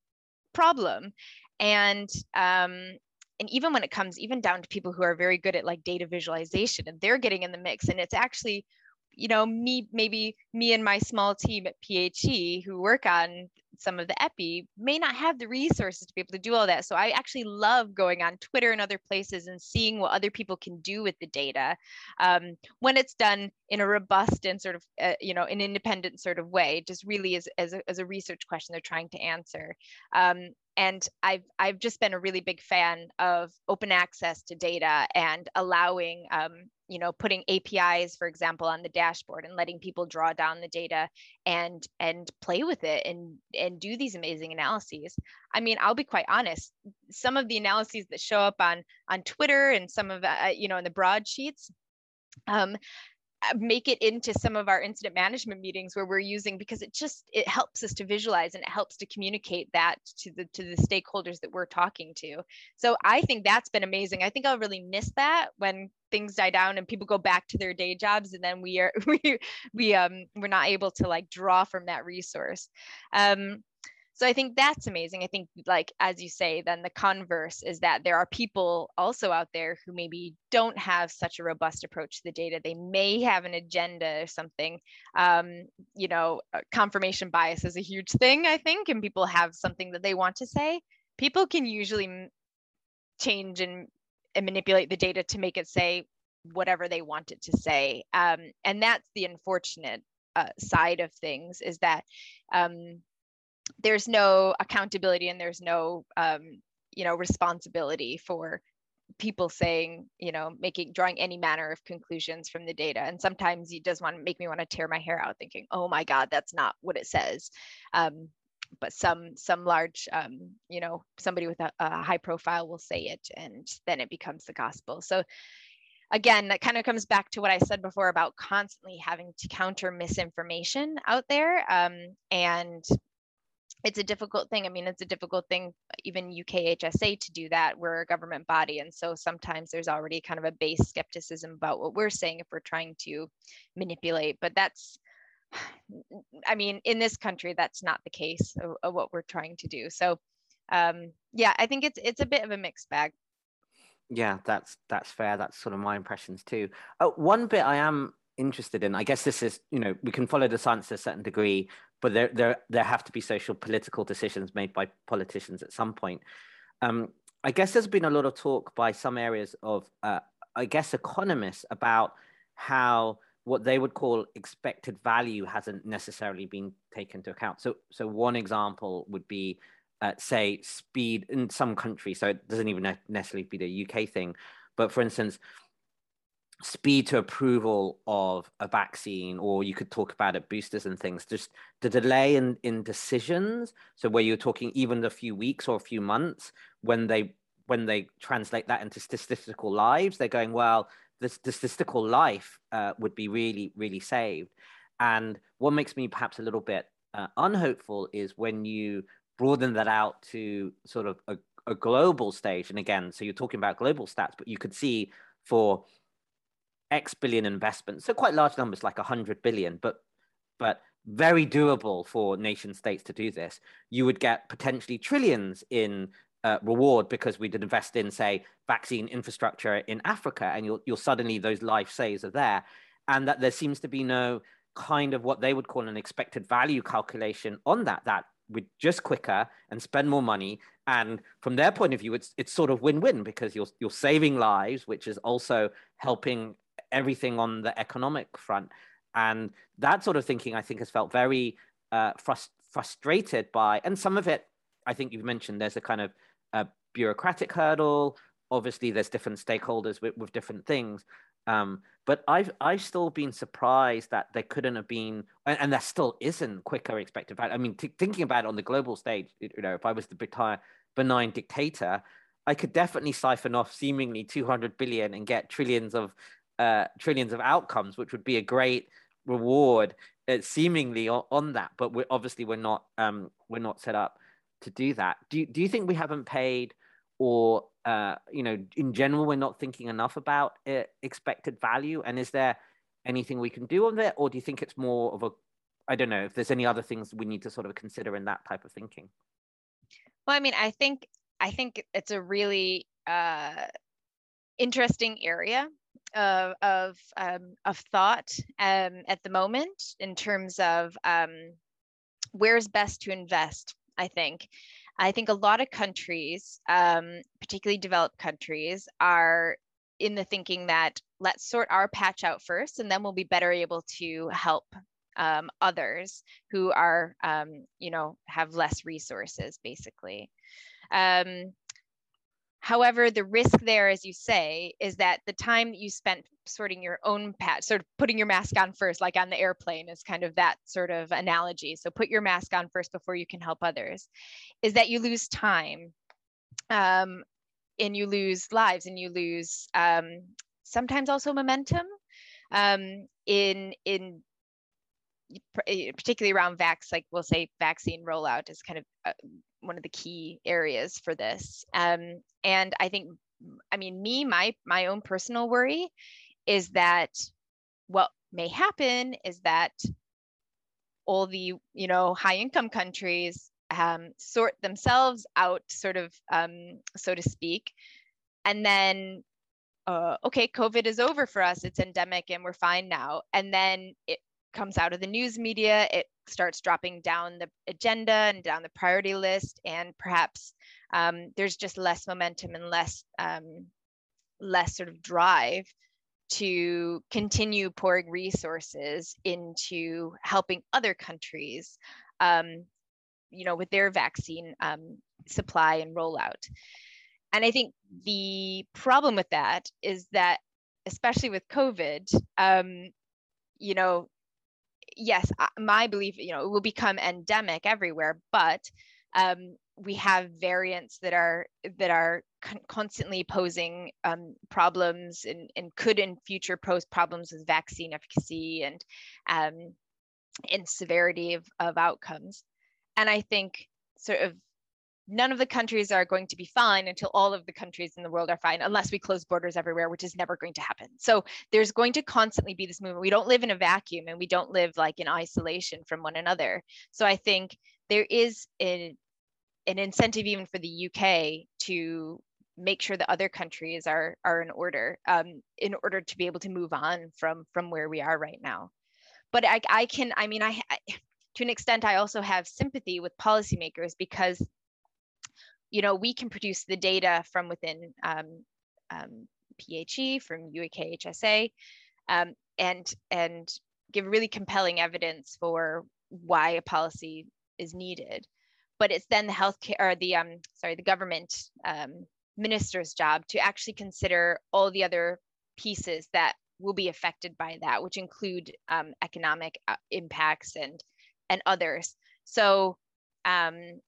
problem. And um, and even when it comes even down to people who are very good at like data visualization and they're getting in the mix and it's actually you know me maybe me and my small team at phe who work on some of the epi may not have the resources to be able to do all that. So i actually love going on twitter and other places and seeing what other people can do with the data um, when it's done in a robust and sort of uh, you know an independent sort of way just really as, as, a, as a research question they're trying to answer. Um, and I've I've just been a really big fan of open access to data and allowing um, you know putting APIs, for example, on the dashboard and letting people draw down the data and and play with it and and do these amazing analyses. I mean, I'll be quite honest. Some of the analyses that show up on on Twitter and some of uh, you know in the broadsheets um, make it into some of our incident management meetings where we're using because it just it helps us to visualize and it helps to communicate that to the to the stakeholders that we're talking to. So i think that's been amazing. I think i'll really miss that when things die down and people go back to their day jobs and then we are we we um we're not able to like draw from that resource. Um so i think that's amazing. I think like as you say then the converse is that there are people also out there who maybe don't have such a robust approach to the data. They may have an agenda or something. Um, you know uh, confirmation bias is a huge thing i think and people have something that they want to say. People can usually change and, and manipulate the data to make it say whatever they want it to say. Um, and that's the unfortunate uh, side of things is that um, there's no accountability and there's no um, you know responsibility for people saying you know making drawing any manner of conclusions from the data and sometimes it does want to make me want to tear my hair out thinking oh my god that's not what it says um, but some some large um, you know somebody with a, a high profile will say it and then it becomes the gospel so again, that kind of comes back to what I said before about constantly having to counter misinformation out there. Um, and it's a difficult thing. I mean, it's a difficult thing, even UKHSA to do that. We're a government body. And so sometimes there's already kind of a base skepticism about what we're saying if we're trying to manipulate. But that's, I mean, in this country, that's not the case of, of what we're trying to do. So, um, yeah, I think it's it's a bit of a mixed bag. Yeah, that's that's fair. That's sort of my impressions too. Oh, one bit I am interested in, I guess this is, you know, we can follow the science to a certain degree, but there there there have to be social political decisions made by politicians at some point. Um, I guess there's been a lot of talk by some areas of, uh, I guess, economists about how what they would call expected value hasn't necessarily been taken into account. So, so one example would be, uh, say, speed in some countries. So it doesn't even necessarily be the UK thing, but for instance, speed to approval of a vaccine or you could talk about it boosters and things just the delay in, in decisions. So where you're talking even a few weeks or a few months when they when they translate that into statistical lives they're going well the, the statistical life uh, would be really really saved. And what makes me perhaps a little bit uh, unhopeful is when you broaden that out to sort of a, a global stage. And again so you're talking about global stats but you could see for X billion investments, so quite large numbers, like 100 billion, but but very doable for nation states to do this. You would get potentially trillions in uh, reward because we'd invest in, say, vaccine infrastructure in Africa, and you'll you'll suddenly those life saves are there, and that there seems to be no kind of what they would call an expected value calculation on that. That would just quicker and spend more money, and from their point of view, it's it's sort of win-win because you're you're saving lives, which is also helping everything on the economic front. And that sort of thinking, I think, has felt very uh, frust- frustrated by, and some of it, I think you've mentioned, there's a kind of a bureaucratic hurdle. Obviously, there's different stakeholders with, with different things. Um, but I've I've still been surprised that there couldn't have been, and, and there still isn't quicker expected value. I mean, t- thinking about it on the global stage, you know, if I was the benign dictator, I could definitely siphon off seemingly 200 billion and get trillions of uh, trillions of outcomes, which would be a great reward, uh, seemingly on, on, that. But we're obviously we're not um, we're not set up to do that. Do do you think we haven't paid, or uh, you know, in general, we're not thinking enough about uh, expected value? And is there anything we can do on that, or do you think it's more of a I don't know if there's any other things we need to sort of consider in that type of thinking. Well, I mean, I think I think it's a really uh, interesting area of of um, of thought um, at the moment in terms of um, where's best to invest, I think. I think a lot of countries, um, particularly developed countries, are in the thinking that let's sort our patch out first and then we'll be better able to help um, others who are, um, you know, have less resources, basically. Um, However, the risk there, as you say, is that the time that you spent sorting your own patch, sort of putting your mask on first, like on the airplane, is kind of that sort of analogy. So put your mask on first before you can help others, is that you lose time um, and you lose lives and you lose um, sometimes also momentum um, in in particularly around vax like we'll say vaccine rollout is kind of uh, one of the key areas for this. Um, and I think, I mean, me, my my own personal worry is that what may happen is that all the you know high income countries um, sort themselves out, sort of um, so to speak, and then uh, okay, COVID is over for us. It's endemic and we're fine now. And then it comes out of the news media, it starts dropping down the agenda and down the priority list, and perhaps um, there's just less momentum and less um, less sort of drive to continue pouring resources into helping other countries, um, you know, with their vaccine um, supply and rollout. And I think the problem with that is that, especially with COVID, um, you know, yes, my belief, you know, it will become endemic everywhere, but um, we have variants that are that are con- constantly posing um, problems and, and could in future pose problems with vaccine efficacy and um, and severity of, of outcomes. And I think sort of none of the countries are going to be fine until all of the countries in the world are fine, unless we close borders everywhere, which is never going to happen. So there's going to constantly be this movement. We don't live in a vacuum and we don't live like in isolation from one another. So I think there is a, an incentive even for the UK to make sure that other countries are are in order um, in order to be able to move on from from where we are right now. But I, I can, I mean, I, I to an extent, I also have sympathy with policymakers because you know, we can produce the data from within um, um, PHE, from UKHSA, um, and and give really compelling evidence for why a policy is needed. But it's then the healthcare or the um sorry the government um, minister's job to actually consider all the other pieces that will be affected by that, which include um, economic uh, impacts and and others. So um,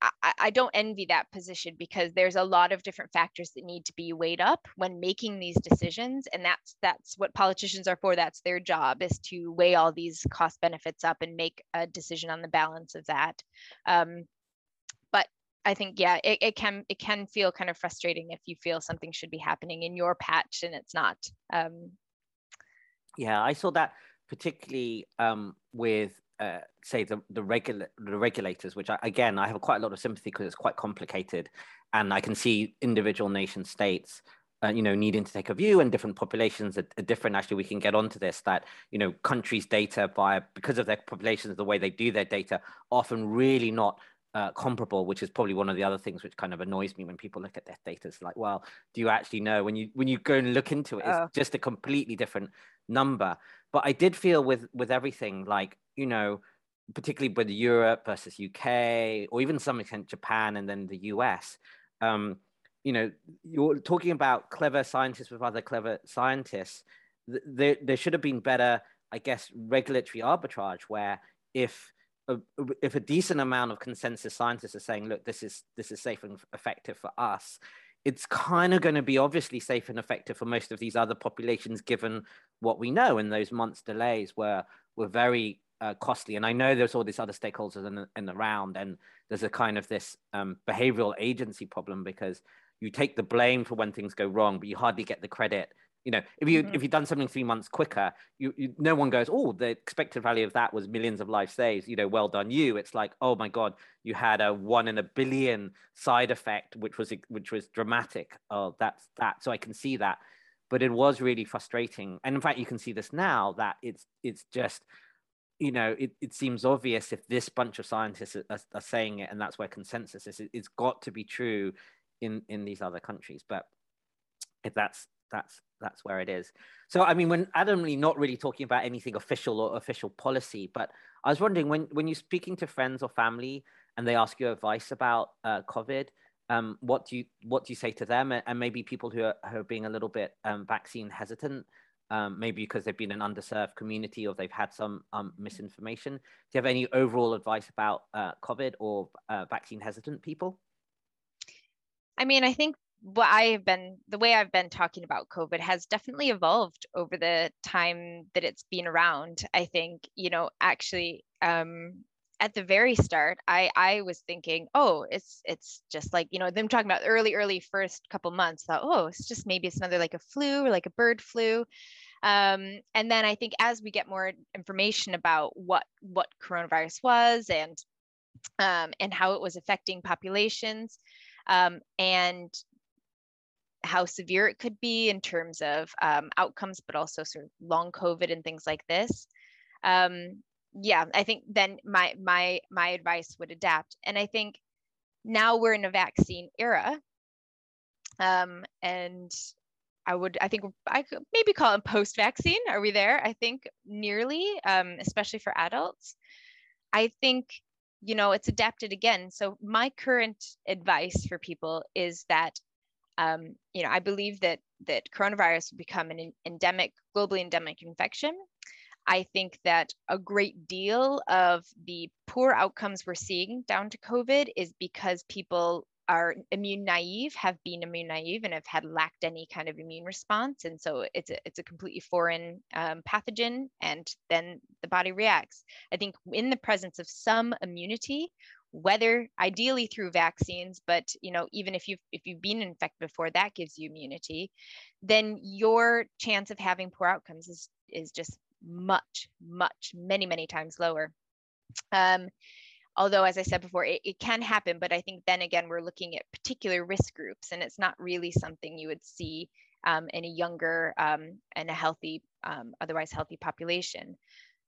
I, I don't envy that position because there's a lot of different factors that need to be weighed up when making these decisions and that's that's what politicians are for that's their job is to weigh all these cost benefits up and make a decision on the balance of that. Um, but i think yeah it, it can it can feel kind of frustrating if you feel something should be happening in your patch and it's not um, yeah i saw that particularly um, with uh, say the the, regula- the regulators, which I, again I have quite a lot of sympathy because it's quite complicated, and I can see individual nation states, uh, you know, needing to take a view, and different populations are, are, different. Actually, we can get onto this that you know countries' data by because of their populations, the way they do their data, often really not uh, comparable, which is probably one of the other things which kind of annoys me when people look at their data. It's like, well, do you actually know when you when you go and look into it? It's oh. just a completely different number. But I did feel with with everything like you know, particularly with Europe versus UK, or even some extent Japan and then the US. Um, you know, you're talking about clever scientists with other clever scientists. There, there should have been better, I guess, regulatory arbitrage where if a, if a decent amount of consensus scientists are saying, look, this is this is safe and effective for us, it's kind of going to be obviously safe and effective for most of these other populations, given what we know. And those months delays were were very uh, costly. And I know there's all these other stakeholders in the, in the round, and there's a kind of this um, behavioral agency problem because you take the blame for when things go wrong, but you hardly get the credit. You know, if you mm-hmm. if you've done something three months quicker, you, you no one goes, oh, the expected value of that was millions of life saves. You know, well done you. It's like, oh my god, you had a one in a billion side effect, which was which was dramatic. Oh, that's that. So I can see that, but it was really frustrating. And in fact, you can see this now that it's it's just you know, it, it seems obvious if this bunch of scientists are, are saying it and that's where consensus is, it, it's got to be true in, in these other countries. But if that's that's that's where it is. So I mean, when adamantly not really talking about anything official or official policy, but I was wondering when when you're speaking to friends or family and they ask you advice about uh, COVID, um, what do you what do you say to them? And maybe people who are, who are being a little bit um, vaccine hesitant, um, maybe because they've been an underserved community or they've had some um, misinformation. Do you have any overall advice about uh, COVID or uh, vaccine hesitant people? I mean, I think what I have been, the way I've been talking about COVID has definitely evolved over the time that it's been around. I think, you know, actually, um, at the very start, I I was thinking, oh, it's it's just like you know them talking about early early first couple months. Thought, oh, it's just maybe it's another like a flu or like a bird flu. Um, and then I think as we get more information about what what coronavirus was and um, and how it was affecting populations, um, and how severe it could be in terms of um, outcomes, but also sort of long COVID and things like this. Um, yeah, I think then my my my advice would adapt, and I think now we're in a vaccine era, um, and I would I think I could maybe call it post-vaccine. Are we there? I think nearly, um, especially for adults. I think you know it's adapted again. So my current advice for people is that um, you know, I believe that that coronavirus will become an endemic, globally endemic infection. I think that a great deal of the poor outcomes we're seeing down to COVID is because people are immune naive, have been immune naive, and have had lacked any kind of immune response, and so it's a it's a completely foreign um, pathogen, and then the body reacts. I think in the presence of some immunity, whether ideally through vaccines but you know even if you've if you've been infected before that gives you immunity then your chance of having poor outcomes is is just much much many many times lower. Um, although as i said before it, it can happen but i think then again we're looking at particular risk groups and it's not really something you would see um, in a younger um, and a healthy um, otherwise healthy population.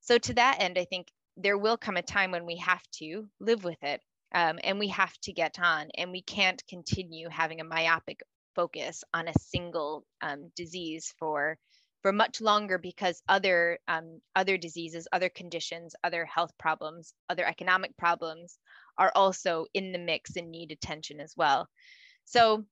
So to that end i think there will come a time when we have to live with it um, and we have to get on and we can't continue having a myopic focus on a single um, disease for for much longer because other um, other diseases other conditions other health problems other economic problems are also in the mix and need attention as well. So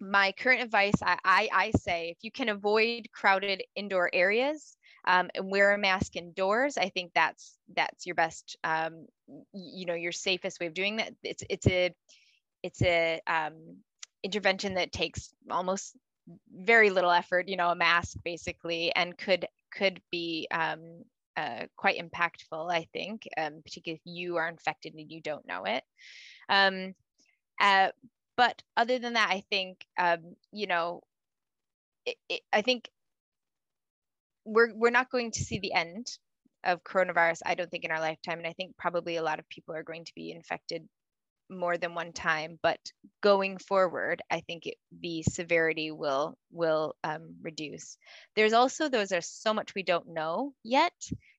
my current advice I, I, I say if you can avoid crowded indoor areas um, and wear a mask indoors i think that's that's your best um, you know your safest way of doing that. It's it's a it's a um, intervention that takes almost very little effort you know a mask basically and could could be um, uh, quite impactful i think um, particularly if you are infected and you don't know it. Um, uh, but other than that i think um, you know it, it, i think we're we're not going to see the end of coronavirus i don't think in our lifetime and i think probably a lot of people are going to be infected more than one time but going forward i think it, the severity will will um, reduce there's also those there's so much we don't know yet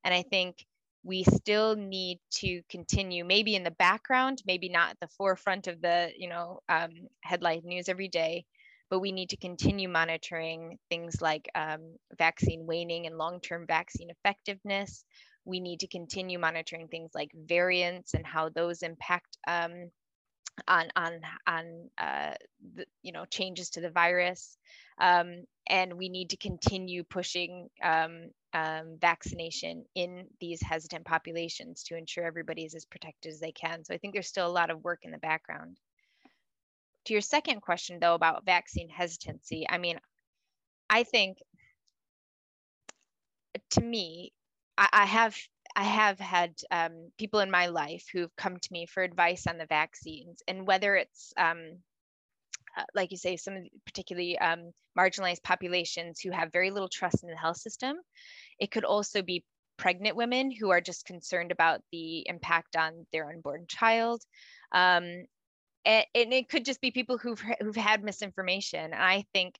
and i think we still need to continue maybe in the background maybe not at the forefront of the you know um, headline news every day but we need to continue monitoring things like um, vaccine waning and long-term vaccine effectiveness. We need to continue monitoring things like variants and how those impact um, on on on uh, the, you know changes to the virus. Um, and we need to continue pushing um, um, vaccination in these hesitant populations to ensure everybody is as protected as they can. So I think there's still a lot of work in the background to your second question though about vaccine hesitancy i mean i think to me i, I have i have had um, people in my life who've come to me for advice on the vaccines and whether it's um, uh, like you say some particularly um, marginalized populations who have very little trust in the health system it could also be pregnant women who are just concerned about the impact on their unborn child um, and, and it could just be people who've who've had misinformation. And I think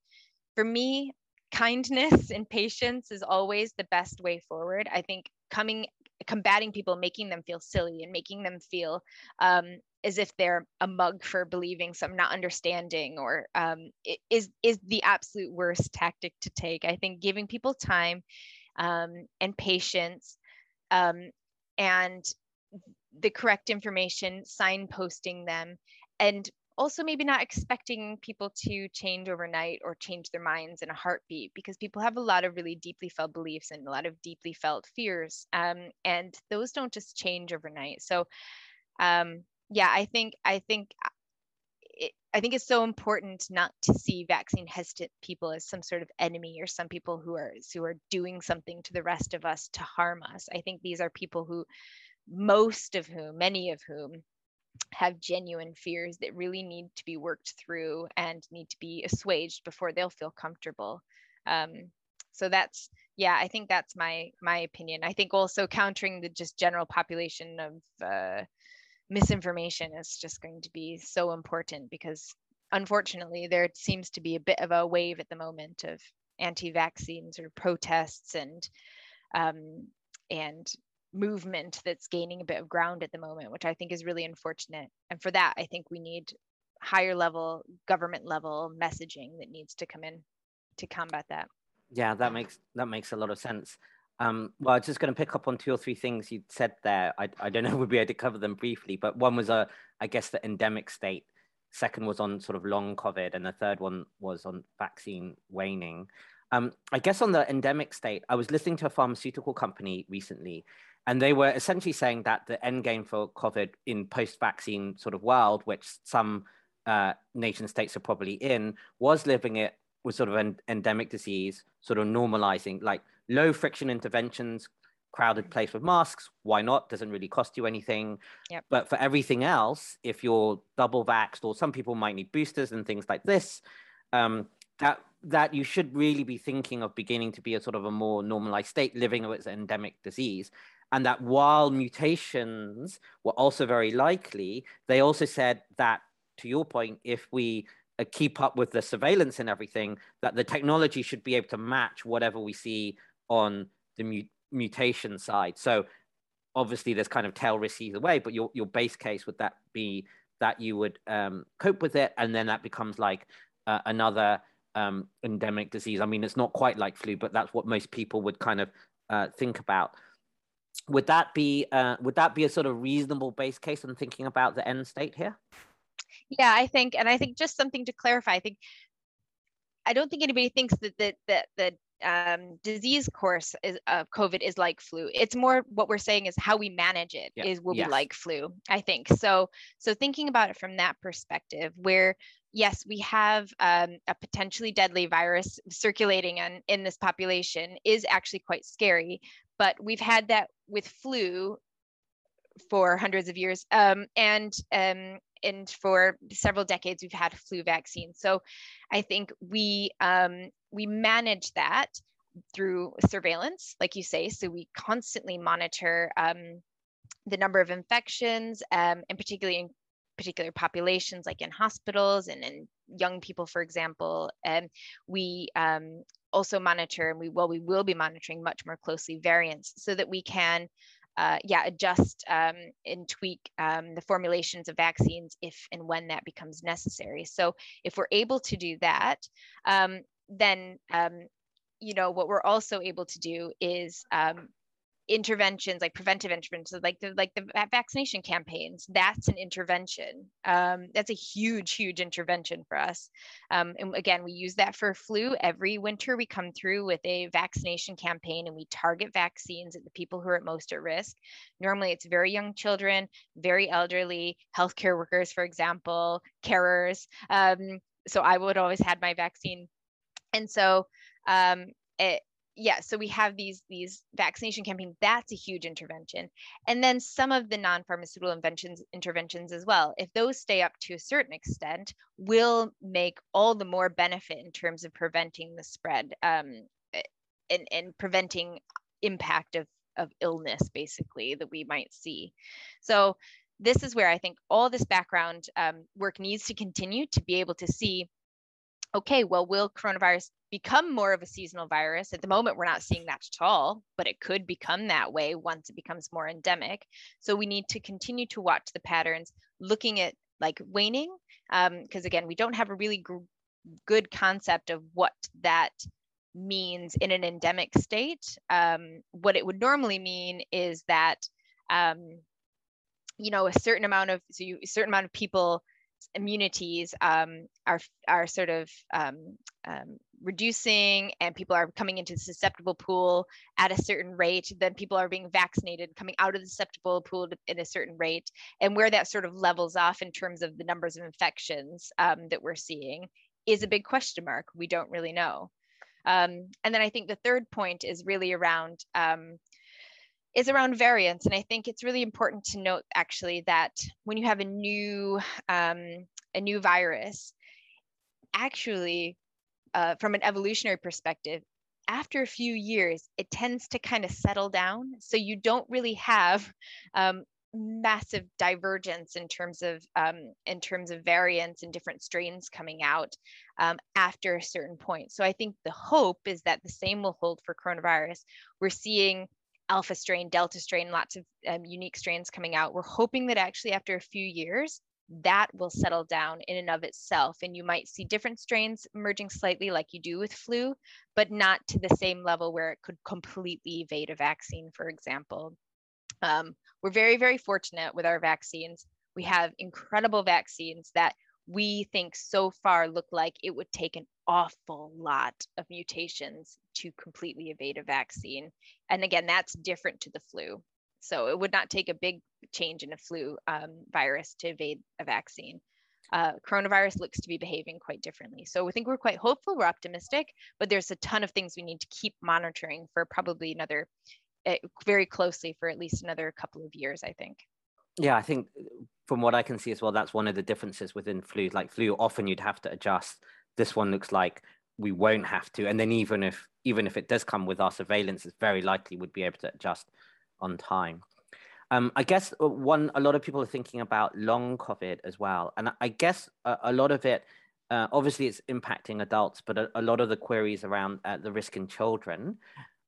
for me, kindness and patience is always the best way forward. I think coming combating people, making them feel silly and making them feel um, as if they're a mug for believing some not understanding or um, is is the absolute worst tactic to take. I think giving people time um, and patience um, and the correct information, signposting them, and also maybe not expecting people to change overnight or change their minds in a heartbeat because people have a lot of really deeply felt beliefs and a lot of deeply felt fears um, and those don't just change overnight so um, yeah i think i think uh, it, I think it's so important not to see vaccine hesitant people as some sort of enemy or some people who are who are doing something to the rest of us to harm us. I think these are people who most of whom, many of whom have genuine fears that really need to be worked through and need to be assuaged before they'll feel comfortable. Um, so that's yeah, I think that's my my opinion. I think also countering the just general population of uh, misinformation is just going to be so important because unfortunately there seems to be a bit of a wave at the moment of anti-vaccine sort of protests and um, and movement that's gaining a bit of ground at the moment, which I think is really unfortunate. And for that, I think we need higher level government level messaging that needs to come in to combat that. Yeah, that makes that makes a lot of sense. Um, well, I was just going to pick up on two or three things you said there. I, I don't know if we'll be able to cover them briefly, but one was, a, uh, guess, the endemic state. Second was on sort of long COVID, and the third one was on vaccine waning. Um, I guess on the endemic state, I was listening to a pharmaceutical company recently, and they were essentially saying that the end game for COVID in post-vaccine sort of world, which some uh, nation states are probably in, was living it with sort of an endemic disease, sort of normalizing like low friction interventions, crowded place with masks. Why not? Doesn't really cost you anything. Yep. But for everything else, if you're double vaxxed, or some people might need boosters and things like this, um, that that you should really be thinking of beginning to be a sort of a more normalized state, living with endemic disease and that while mutations were also very likely, they also said that, to your point, if we uh, keep up with the surveillance and everything, that the technology should be able to match whatever we see on the mu- mutation side. So obviously, there's kind of tail risk either way, but your, your base case would that be that you would um, cope with it, and then that becomes like uh, another um, endemic disease. I mean, it's not quite like flu, but that's what most people would kind of uh, think about would that be uh, would that be a sort of reasonable base case in thinking about the end state here? Yeah, I think, and I think just something to clarify. I think I don't think anybody thinks that that that the um, disease course is, of COVID is like flu. It's more what we're saying is how we manage it yeah. is will yes. be like flu. I think so. So thinking about it from that perspective, where yes, we have um, a potentially deadly virus circulating in, in this population is actually quite scary but we've had that with flu for hundreds of years um, and um, and for several decades we've had flu vaccines so i think we um, we manage that through surveillance like you say. So we constantly monitor um, the number of infections um, and particularly in particular populations like in hospitals and in young people for example. And we um, also monitor and we well we will be monitoring much more closely variants so that we can uh, yeah adjust um, and tweak um, the formulations of vaccines if and when that becomes necessary. So if we're able to do that um, then um, you know what we're also able to do is um, interventions like preventive interventions like the like the vaccination campaigns that's an intervention. Um, that's a huge huge intervention for us. Um, and again we use that for flu. Every winter we come through with a vaccination campaign and we target vaccines at the people who are at most at risk. Normally it's very young children very elderly healthcare workers for example carers. Um, so i would always had my vaccine. And so um, it, yeah so we have these these vaccination campaigns that's a huge intervention. And then some of the non-pharmaceutical inventions interventions as well if those stay up to a certain extent will make all the more benefit in terms of preventing the spread um, and, and preventing impact of of illness basically that we might see. So this is where i think all this background um, work needs to continue to be able to see okay well will coronavirus become more of a seasonal virus. At the moment, we're not seeing that at all, but it could become that way once it becomes more endemic. So we need to continue to watch the patterns, looking at like waning, because um, again, we don't have a really good concept of what that means in an endemic state. Um, what it would normally mean is that, um, you know, a certain amount of so you, a certain amount of people immunities um, are are sort of um, um, reducing and people are coming into the susceptible pool at a certain rate then people are being vaccinated coming out of the susceptible pool in a certain rate and where that sort of levels off in terms of the numbers of infections um, that we're seeing is a big question mark we don't really know um, and then i think the third point is really around um, is around variants. And I think it's really important to note actually that when you have a new um, a new virus, actually, uh, from an evolutionary perspective, after a few years, it tends to kind of settle down. So you don't really have um, massive divergence in terms of um, in terms of variants and different strains coming out um, after a certain point. So I think the hope is that the same will hold for coronavirus. We're seeing alpha strain, delta strain, lots of um, unique strains coming out. We're hoping that actually after a few years, that will settle down in and of itself. And you might see different strains emerging slightly like you do with flu, but not to the same level where it could completely evade a vaccine, for example. Um, we're very, very fortunate with our vaccines. We have incredible vaccines that we think so far look like it would take an awful lot of mutations to completely evade a vaccine. And again, that's different to the flu. So it would not take a big change in a flu um, virus to evade a vaccine. Uh, coronavirus looks to be behaving quite differently. So we think we're quite hopeful, we're optimistic, but there's a ton of things we need to keep monitoring for probably another, uh, very closely for at least another couple of years, I think. Yeah, I think from what I can see as well, that's one of the differences within flu. Like flu, often you'd have to adjust. This one looks like we won't have to, and then even if even if it does come with our surveillance, it's very likely we'd be able to adjust on time. Um, I guess uh, one a lot of people are thinking about long COVID as well, and I guess a, a lot of it, uh, obviously, it's impacting adults, but a, a lot of the queries around uh, the risk in children.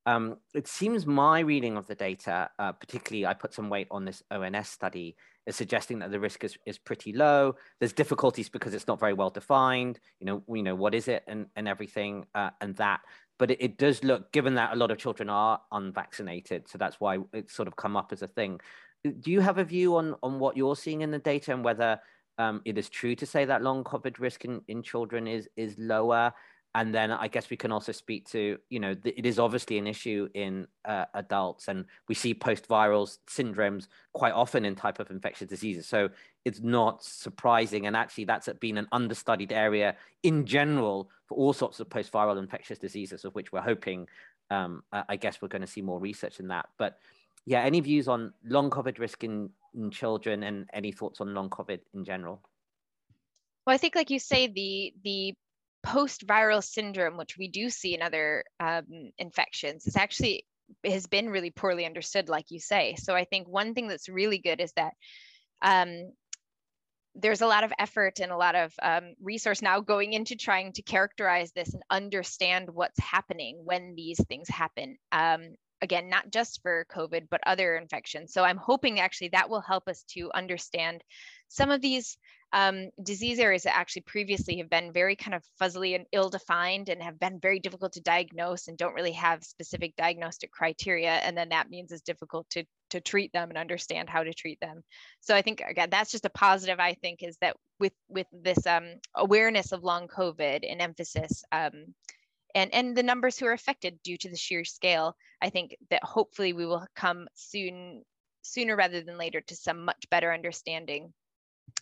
Um, it seems my reading of the data, uh, particularly I put some weight on this ONS study, is suggesting that the risk is, is pretty low. There's difficulties because it's not very well defined. You know, we know what is it and, and everything uh, and that. But it, it, does look, given that a lot of children are unvaccinated, so that's why it's sort of come up as a thing. Do you have a view on, on what you're seeing in the data and whether um, it is true to say that long COVID risk in, in children is, is lower? And then I guess we can also speak to, you know, it is obviously an issue in uh, adults, and we see post-viral syndromes quite often in type of infectious diseases. So it's not surprising, and actually that's been an understudied area in general for all sorts of post-viral infectious diseases, of which we're hoping, um, I guess we're going to see more research in that. But yeah, any views on long COVID risk in, in children, and any thoughts on long COVID in general? Well, I think, like you say, the the post-viral syndrome, which we do see in other um, infections, is actually has been really poorly understood, like you say. So I think one thing that's really good is that um, there's a lot of effort and a lot of um, resource now going into trying to characterize this and understand what's happening when these things happen. Um, again, not just for COVID, but other infections. So I'm hoping actually that will help us to understand some of these um, disease areas that actually previously have been very kind of fuzzily and ill-defined and have been very difficult to diagnose and don't really have specific diagnostic criteria. And then that means it's difficult to, to treat them and understand how to treat them. So I think, again, that's just a positive, I think, is that with, with this um, awareness of long COVID and emphasis, um, and, and the numbers who are affected due to the sheer scale, I think that hopefully we will come soon, sooner rather than later to some much better understanding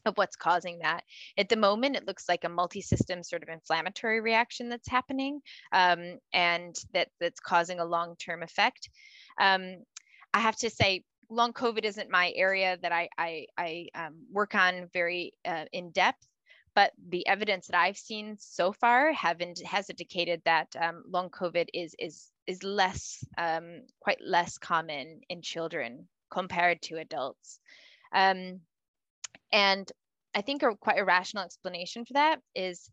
of what's causing that. At the moment, it looks like a multi-system sort of inflammatory reaction that's happening um, and that, that's causing a long-term effect. Um, I have to say, long COVID isn't my area that I, I, I um, work on very uh, in depth, but the evidence that I've seen so far have in, has indicated that um, long COVID is, is, is less, um, quite less common in children compared to adults. Um, and I think a quite a rational explanation for that is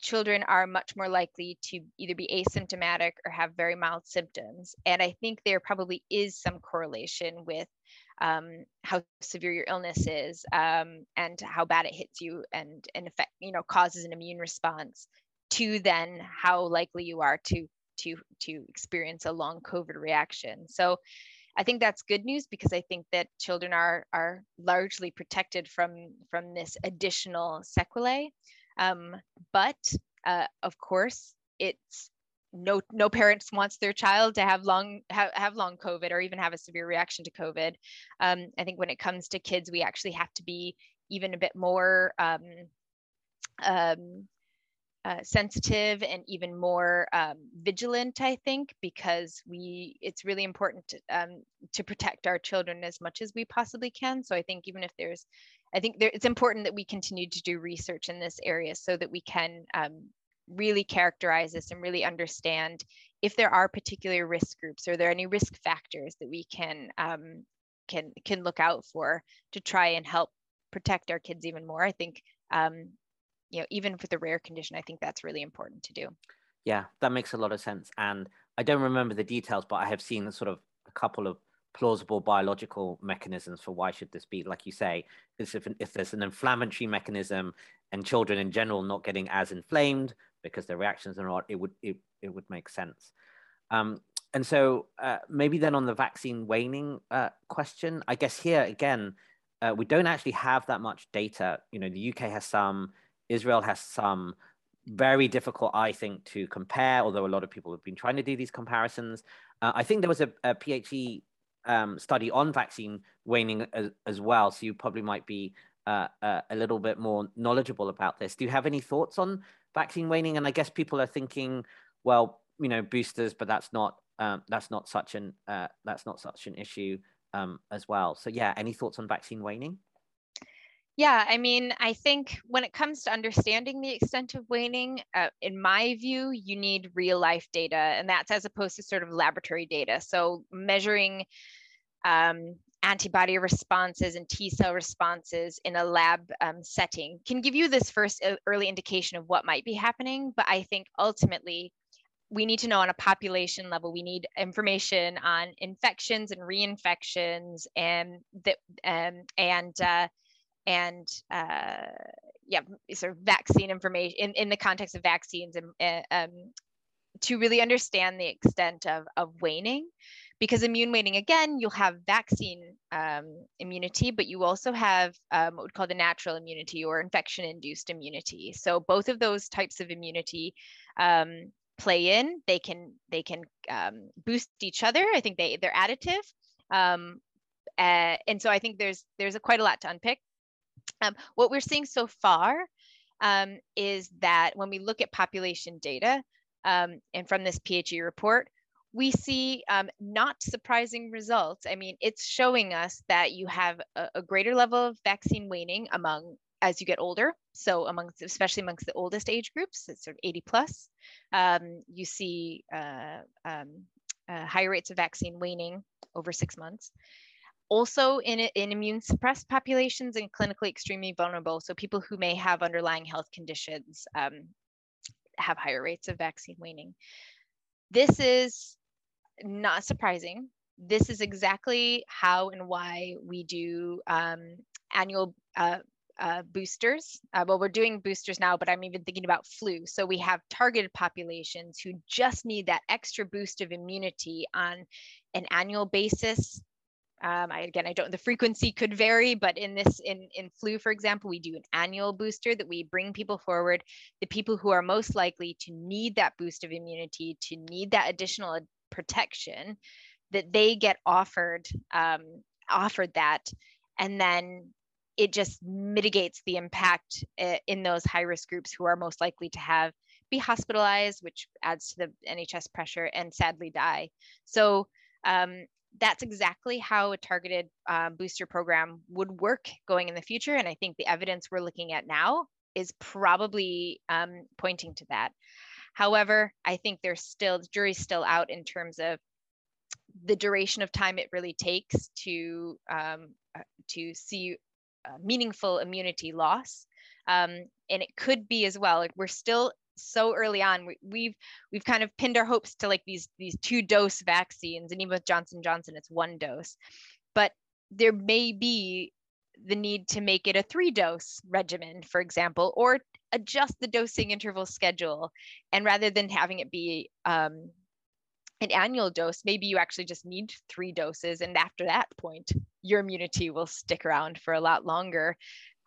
children are much more likely to either be asymptomatic or have very mild symptoms. And I think there probably is some correlation with um, how severe your illness is um, and how bad it hits you and, and affect, you know, causes an immune response to then how likely you are to to to experience a long COVID reaction. So I think that's good news because I think that children are are largely protected from from this additional sequelae. Um, but uh, of course, it's no no parents wants their child to have long have, have long COVID or even have a severe reaction to COVID. Um, I think when it comes to kids, we actually have to be even a bit more um, um, uh, sensitive and even more um, vigilant i think because we it's really important to, um, to protect our children as much as we possibly can. So i think even if there's i think there, it's important that we continue to do research in this area so that we can um, really characterize this and really understand if there are particular risk groups or there are any risk factors that we can um, can can look out for to try and help protect our kids even more. I think um, you know, even with a rare condition, I think that's really important to do. Yeah, that makes a lot of sense. And I don't remember the details, but I have seen sort of a couple of plausible biological mechanisms for why should this be like you say if, if there's an inflammatory mechanism and children in general not getting as inflamed because their reactions are not it would it, it would make sense um, and so uh, maybe then on the vaccine waning uh, question i guess here again uh, we don't actually have that much data you know the uk has some Israel has some very difficult, I think, to compare, although a lot of people have been trying to do these comparisons. Uh, I think there was a, a PhD um, study on vaccine waning as, as, well, so you probably might be uh, uh, a little bit more knowledgeable about this. Do you have any thoughts on vaccine waning? And I guess people are thinking, well, you know, boosters, but that's not um, that's not such an uh, that's not such an issue um, as well. So yeah, any thoughts on vaccine waning? Yeah, I mean, I think when it comes to understanding the extent of waning, uh, in my view, you need real life data, and that's as opposed to sort of laboratory data. So measuring um, antibody responses and T cell responses in a lab um, setting can give you this first uh, early indication of what might be happening. But I think ultimately, we need to know on a population level we need information on infections and reinfections and that um, and uh, and uh, yeah, sort of vaccine information in, in the context of vaccines and uh, um, to really understand the extent of, of waning. Because immune waning, again, you'll have vaccine um, immunity, but you also have um, what we call the natural immunity or infection induced immunity. So both of those types of immunity um, play in. They can they can um, boost each other. I think they they're additive. Uh, and so I think there's there's a quite a lot to unpick. Um, what we're seeing so far um, is that when we look at population data, um, and from this PHE report, we see um, not surprising results. I mean, it's showing us that you have a, a, greater level of vaccine waning among as you get older. So amongst, especially amongst the oldest age groups, it's sort of 80 plus, um, you see uh, um, uh, higher rates of vaccine waning over six months also in, in immune suppressed populations and clinically extremely vulnerable. So people who may have underlying health conditions um, have higher rates of vaccine waning. This is not surprising. This is exactly how and why we do um, annual uh, uh, boosters. Uh, well, we're doing boosters now, but I'm even thinking about flu. So we have targeted populations who just need that extra boost of immunity on an annual basis um, I, again, I don't, the frequency could vary, but in this, in, in flu, for example, we do an annual booster that we bring people forward, the people who are most likely to need that boost of immunity, to need that additional protection, that they get offered, um, offered that. And then it just mitigates the impact eh, in those high risk groups who are most likely to have be hospitalized, which adds to the NHS pressure and sadly die. So um, that's exactly how a targeted um, booster program would work going in the future. And I think the evidence we're looking at now is probably um, pointing to that. However, I think there's still, the jury's still out in terms of the duration of time it really takes to, um, uh, to see uh, meaningful immunity loss. Um, and it could be as well, like we're still so early on. We, we've we've kind of pinned our hopes to like these these two dose vaccines, and even with Johnson Johnson, it's one dose. But there may be the need to make it a three dose regimen, for example, or adjust the dosing interval schedule. And rather than having it be um, an annual dose, maybe you actually just need three doses. And after that point, your immunity will stick around for a lot longer.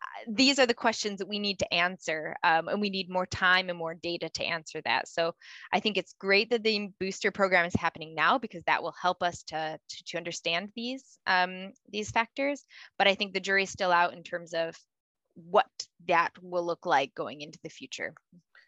Uh, these are the questions that we need to answer, um, and we need more time and more data to answer that. So I think it's great that the booster program is happening now because that will help us to to, to understand these um, these factors. But I think the jury's still out in terms of what that will look like going into the future.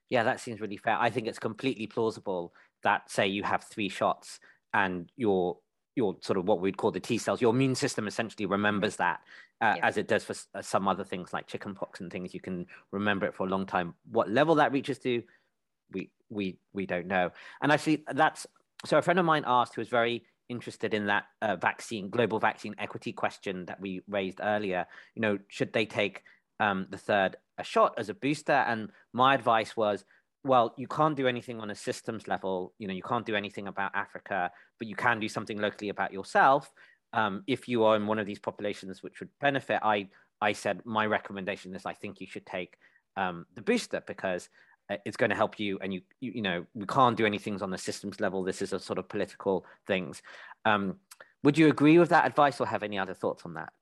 Yeah, that seems really fair. I think it's completely plausible that say you have three shots and your your sort of what we'd call the T cells, your immune system essentially remembers that uh, yeah. as it does for uh, some other things like chickenpox and things. You can remember it for a long time. What level that reaches to, we we we don't know. And actually, that's so. A friend of mine asked who was very interested in that uh, vaccine, global vaccine equity question that we raised earlier. You know, should they take um, the third a shot as a booster? And my advice was well, you can't do anything on a systems level. You know, you can't do anything about Africa, but you can do something locally about yourself. Um, if you are in one of these populations which would benefit, I I said my recommendation is I think you should take um, the booster because uh, it's going to help you. And you, you, you know we can't do anything on the systems level. This is a sort of political things. Um, would you agree with that advice or have any other thoughts on that?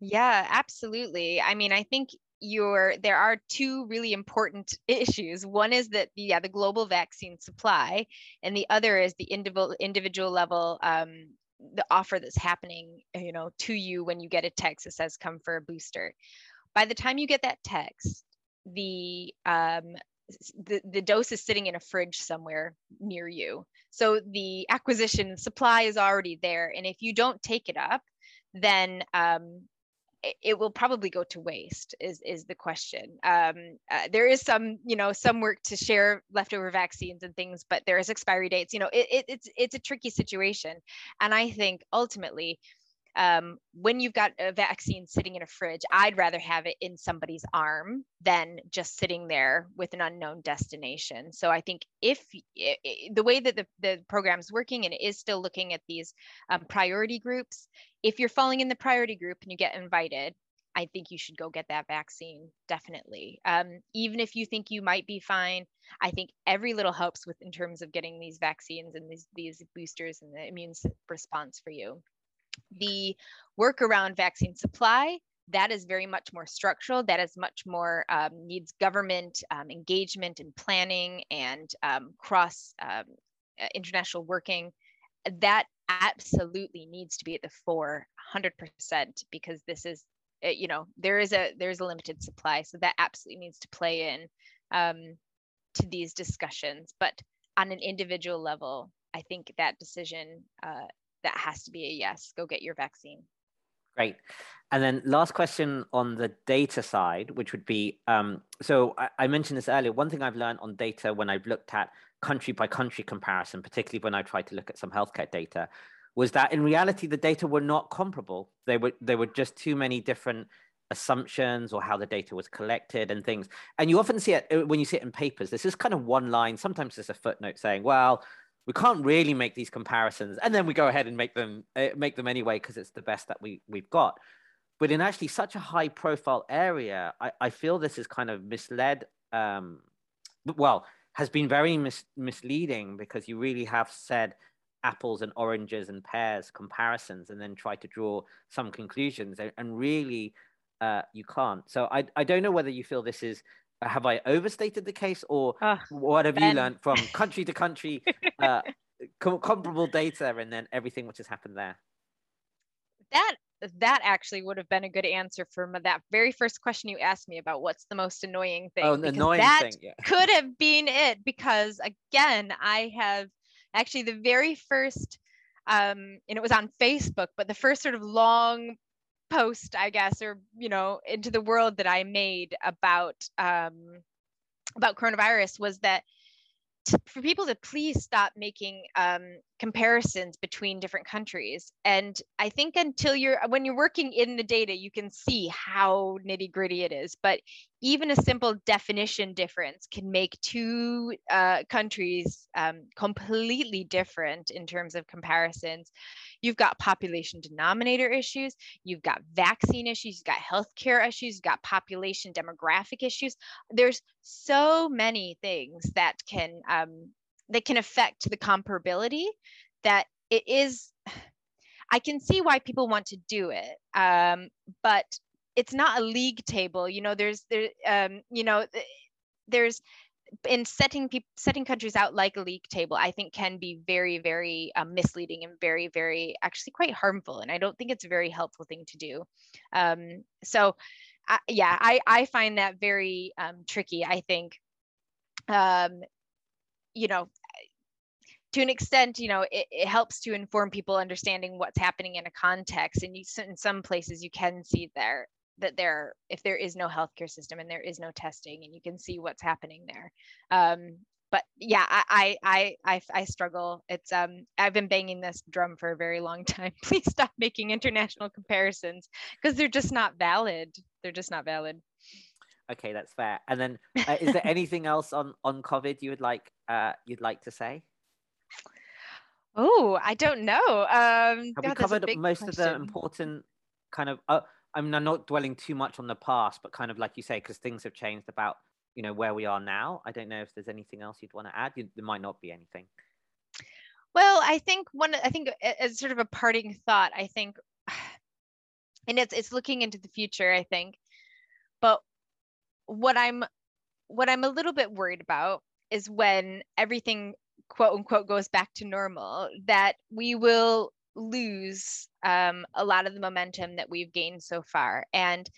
Yeah, absolutely. I mean, I think you're there are two really important issues. One is that the, yeah the global vaccine supply and the other is the individual individual level um, the offer that's happening you know to you when you get a text that says come for a booster. By the time you get that text the um, the, the dose is sitting in a fridge somewhere near you. So the acquisition supply is already there and if you don't take it up then um, it will probably go to waste is is the question. Um, uh, there is some you know some work to share leftover vaccines and things but there is expiry dates you know it, it, it's it's a tricky situation. And i think ultimately um, when you've got a vaccine sitting in a fridge, I'd rather have it in somebody's arm than just sitting there with an unknown destination. So I think if it, the way that the, the program is working and it is still looking at these um, priority groups, if you're falling in the priority group and you get invited, I think you should go get that vaccine definitely. Um, even if you think you might be fine, I think every little helps with in terms of getting these vaccines and these these boosters and the immune response for you. The work around vaccine supply, that is very much more structural. That is much more um, needs government um, engagement and planning and um, cross um, uh, international working. That absolutely needs to be at the fore 100% because this is uh, you know there is a there's a limited supply so that absolutely needs to play in um, to these discussions but on an individual level i think that decision uh, that has to be a yes go get your vaccine. Great. And then last question on the data side which would be um, so I, I, mentioned this earlier. One thing i've learned on data when i've looked at country by country comparison particularly when i tried to look at some healthcare data was that in reality the data were not comparable. They were there were just too many different assumptions or how the data was collected and things. And you often see it uh, when you see it in papers this is kind of one line. Sometimes there's a footnote saying well we can't really make these comparisons and then we go ahead and make them uh, make them anyway because it's the best that we we've got. But in actually such a high profile area i, I feel this is kind of misled um, well has been very mis- misleading because you really have said apples and oranges and pears comparisons and then try to draw some conclusions and really uh, you can't. So I, I don't know whether you feel this is have I overstated the case, or uh, what have ben. you learned from country to country, uh, com- comparable data, and then everything which has happened there? That that actually would have been a good answer for that very first question you asked me about what's the most annoying thing. Oh, annoying that thing, yeah. could have been it because again, I have actually the very first um, and it was on Facebook, but the first sort of long post, I guess, or you know, into the world that I made about um, about coronavirus was that for people to please stop making um, comparisons between different countries. And I think until you're, when you're working in the data, you can see how nitty gritty it is. But even a simple definition difference can make two uh, countries um, completely different in terms of comparisons. You've got population denominator issues, you've got vaccine issues, you've got healthcare issues, you've got population demographic issues. There's so many things that can um, that can affect the comparability that it is i can see why people want to do it um, but it's not a league table you know there's there um, you know there's in setting people setting countries out like a league table i think can be very very um, misleading and very very actually quite harmful and i don't think it's a very helpful thing to do. Um, so I, yeah i i find that very um, tricky i think. Um, you know to an extent you know it, it, helps to inform people understanding what's happening in a context and you in some places you can see there that there if there is no healthcare system and there is no testing and you can see what's happening there. Um, but yeah I, I i i struggle. It's um i've been banging this drum for a very long time. Please stop making international comparisons because they're just not valid. They're just not valid okay that's fair. And then uh, is there anything else on on covid you would like uh you'd like to say? Oh i don't know. Um have God, we covered most question. of the important kind of uh, i mean i'm not dwelling too much on the past but kind of like you say because things have changed about you know where we are now. I don't know if there's anything else you'd want to add. You, there might not be anything. Well i think one i think as sort of a parting thought i think and it's it's looking into the future i think but what I'm what I'm a little bit worried about is when everything quote unquote goes back to normal that we will lose um, a lot of the momentum that we've gained so far and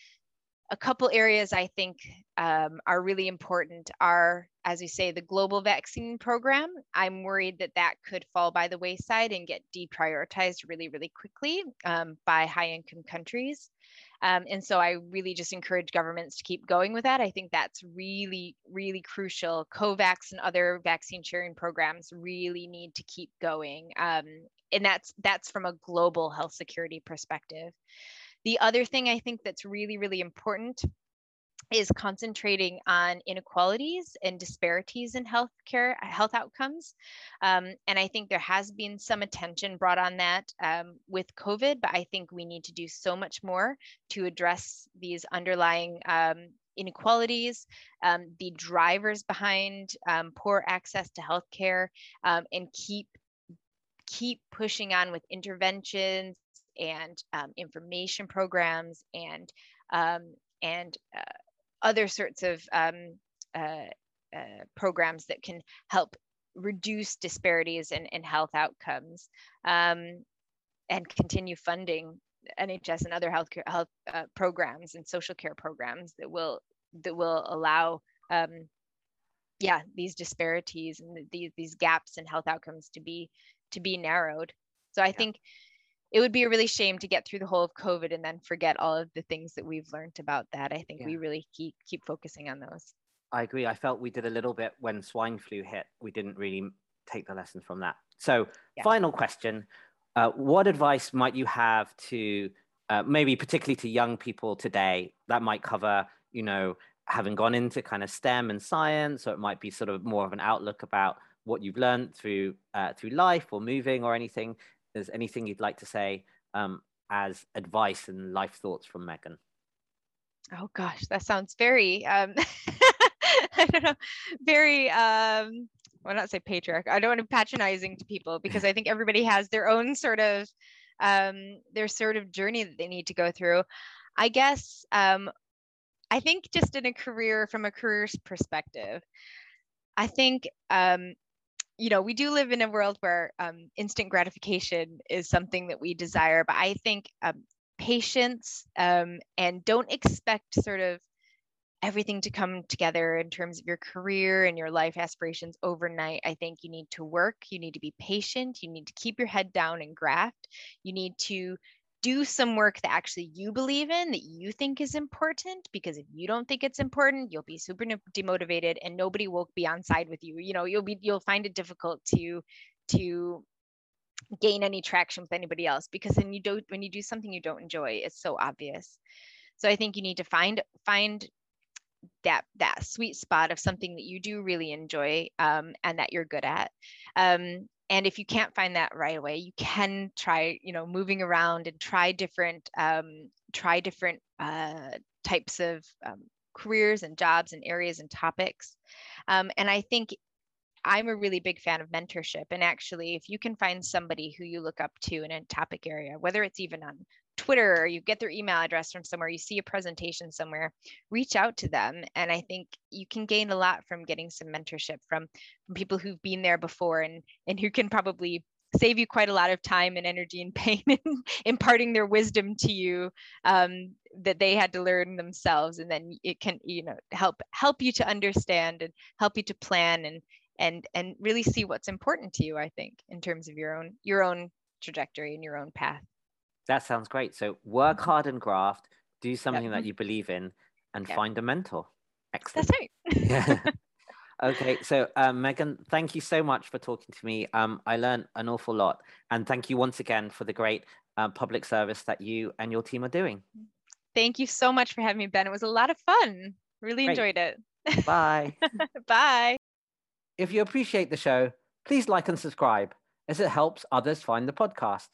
a couple areas I think um, are really important are, as we say, the global vaccine program. I'm worried that that could fall by the wayside and get deprioritized really, really quickly um, by high income countries. Um, and so I really just encourage governments to keep going with that. I think that's really, really crucial. COVAX and other vaccine sharing programs really need to keep going. Um, and that's that's from a global health security perspective. The other thing I think that's really, really important is concentrating on inequalities and disparities in healthcare health outcomes um, and i think there has been some attention brought on that um, with covid but i think we need to do so much more to address these underlying um, inequalities um, the drivers behind um, poor access to healthcare um, and keep keep pushing on with interventions and information programs and and uh, other sorts of um, uh, uh, programs that can help reduce disparities in, in health outcomes um, and continue funding NHS and other health health uh, programs and social care programs that will that will allow um, yeah these disparities and these these gaps in health outcomes to be to be narrowed so i yeah. think it would be a really shame to get through the whole of COVID and then forget all of the things that we've learned about that. I think yeah. we really keep keep focusing on those. I agree. I felt we did a little bit when swine flu hit. We didn't really take the lessons from that. So, yeah. final question: uh, What advice might you have to uh, maybe particularly to young people today? That might cover, you know, having gone into kind of STEM and science, or it might be sort of more of an outlook about what you've learned through uh, through life or moving or anything there's anything you'd like to say um, as advice and life thoughts from Meaghan. Oh gosh, that sounds very um, I don't know, very um, well not say patriarch. I don't want to patronizing to people because I think everybody has their own sort of um, their sort of journey that they need to go through. I guess um, I think just in a career from a career perspective, I think um, you know, we do live in a world where um, instant gratification is something that we desire, but I think um, patience um, and don't expect sort of everything to come together in terms of your career and your life aspirations overnight. I think you need to work, you need to be patient, you need to keep your head down and graft, you need to do some work that actually you believe in that you think is important because if you don't think it's important you'll be super demotivated and nobody will be on side with you you know you'll be you'll find it difficult to to gain any traction with anybody else because then you don't when you do something you don't enjoy it's so obvious. So i think you need to find find that that sweet spot of something that you do really enjoy um, and that you're good at. Um, and if you can't find that right away you can try you know moving around and try different um, try different uh, types of um, careers and jobs and areas and topics um, and i think I'm a really big fan of mentorship. And actually, if you can find somebody who you look up to in a topic area, whether it's even on Twitter or you get their email address from somewhere, you see a presentation somewhere, reach out to them. And I think you can gain a lot from getting some mentorship from, from people who've been there before and, and who can probably save you quite a lot of time and energy and pain in imparting their wisdom to you um, that they had to learn themselves and then it can you know help help you to understand and help you to plan and and and really see what's important to you i think in terms of your own your own trajectory and your own path that sounds great. So work mm-hmm. hard and graft, do something yep. that you believe in, and yep. find a mentor. Excellent. That's right. yeah. Okay, so um, Meaghan, thank you so much for talking to me. Um, I learned an awful lot, and thank you once again for the great uh, public service that you and your team are doing. Thank you so much for having me, Ben. It was a lot of fun. Really great. enjoyed it. Bye. Bye. If you appreciate the show, please like and subscribe, as it helps others find the podcast.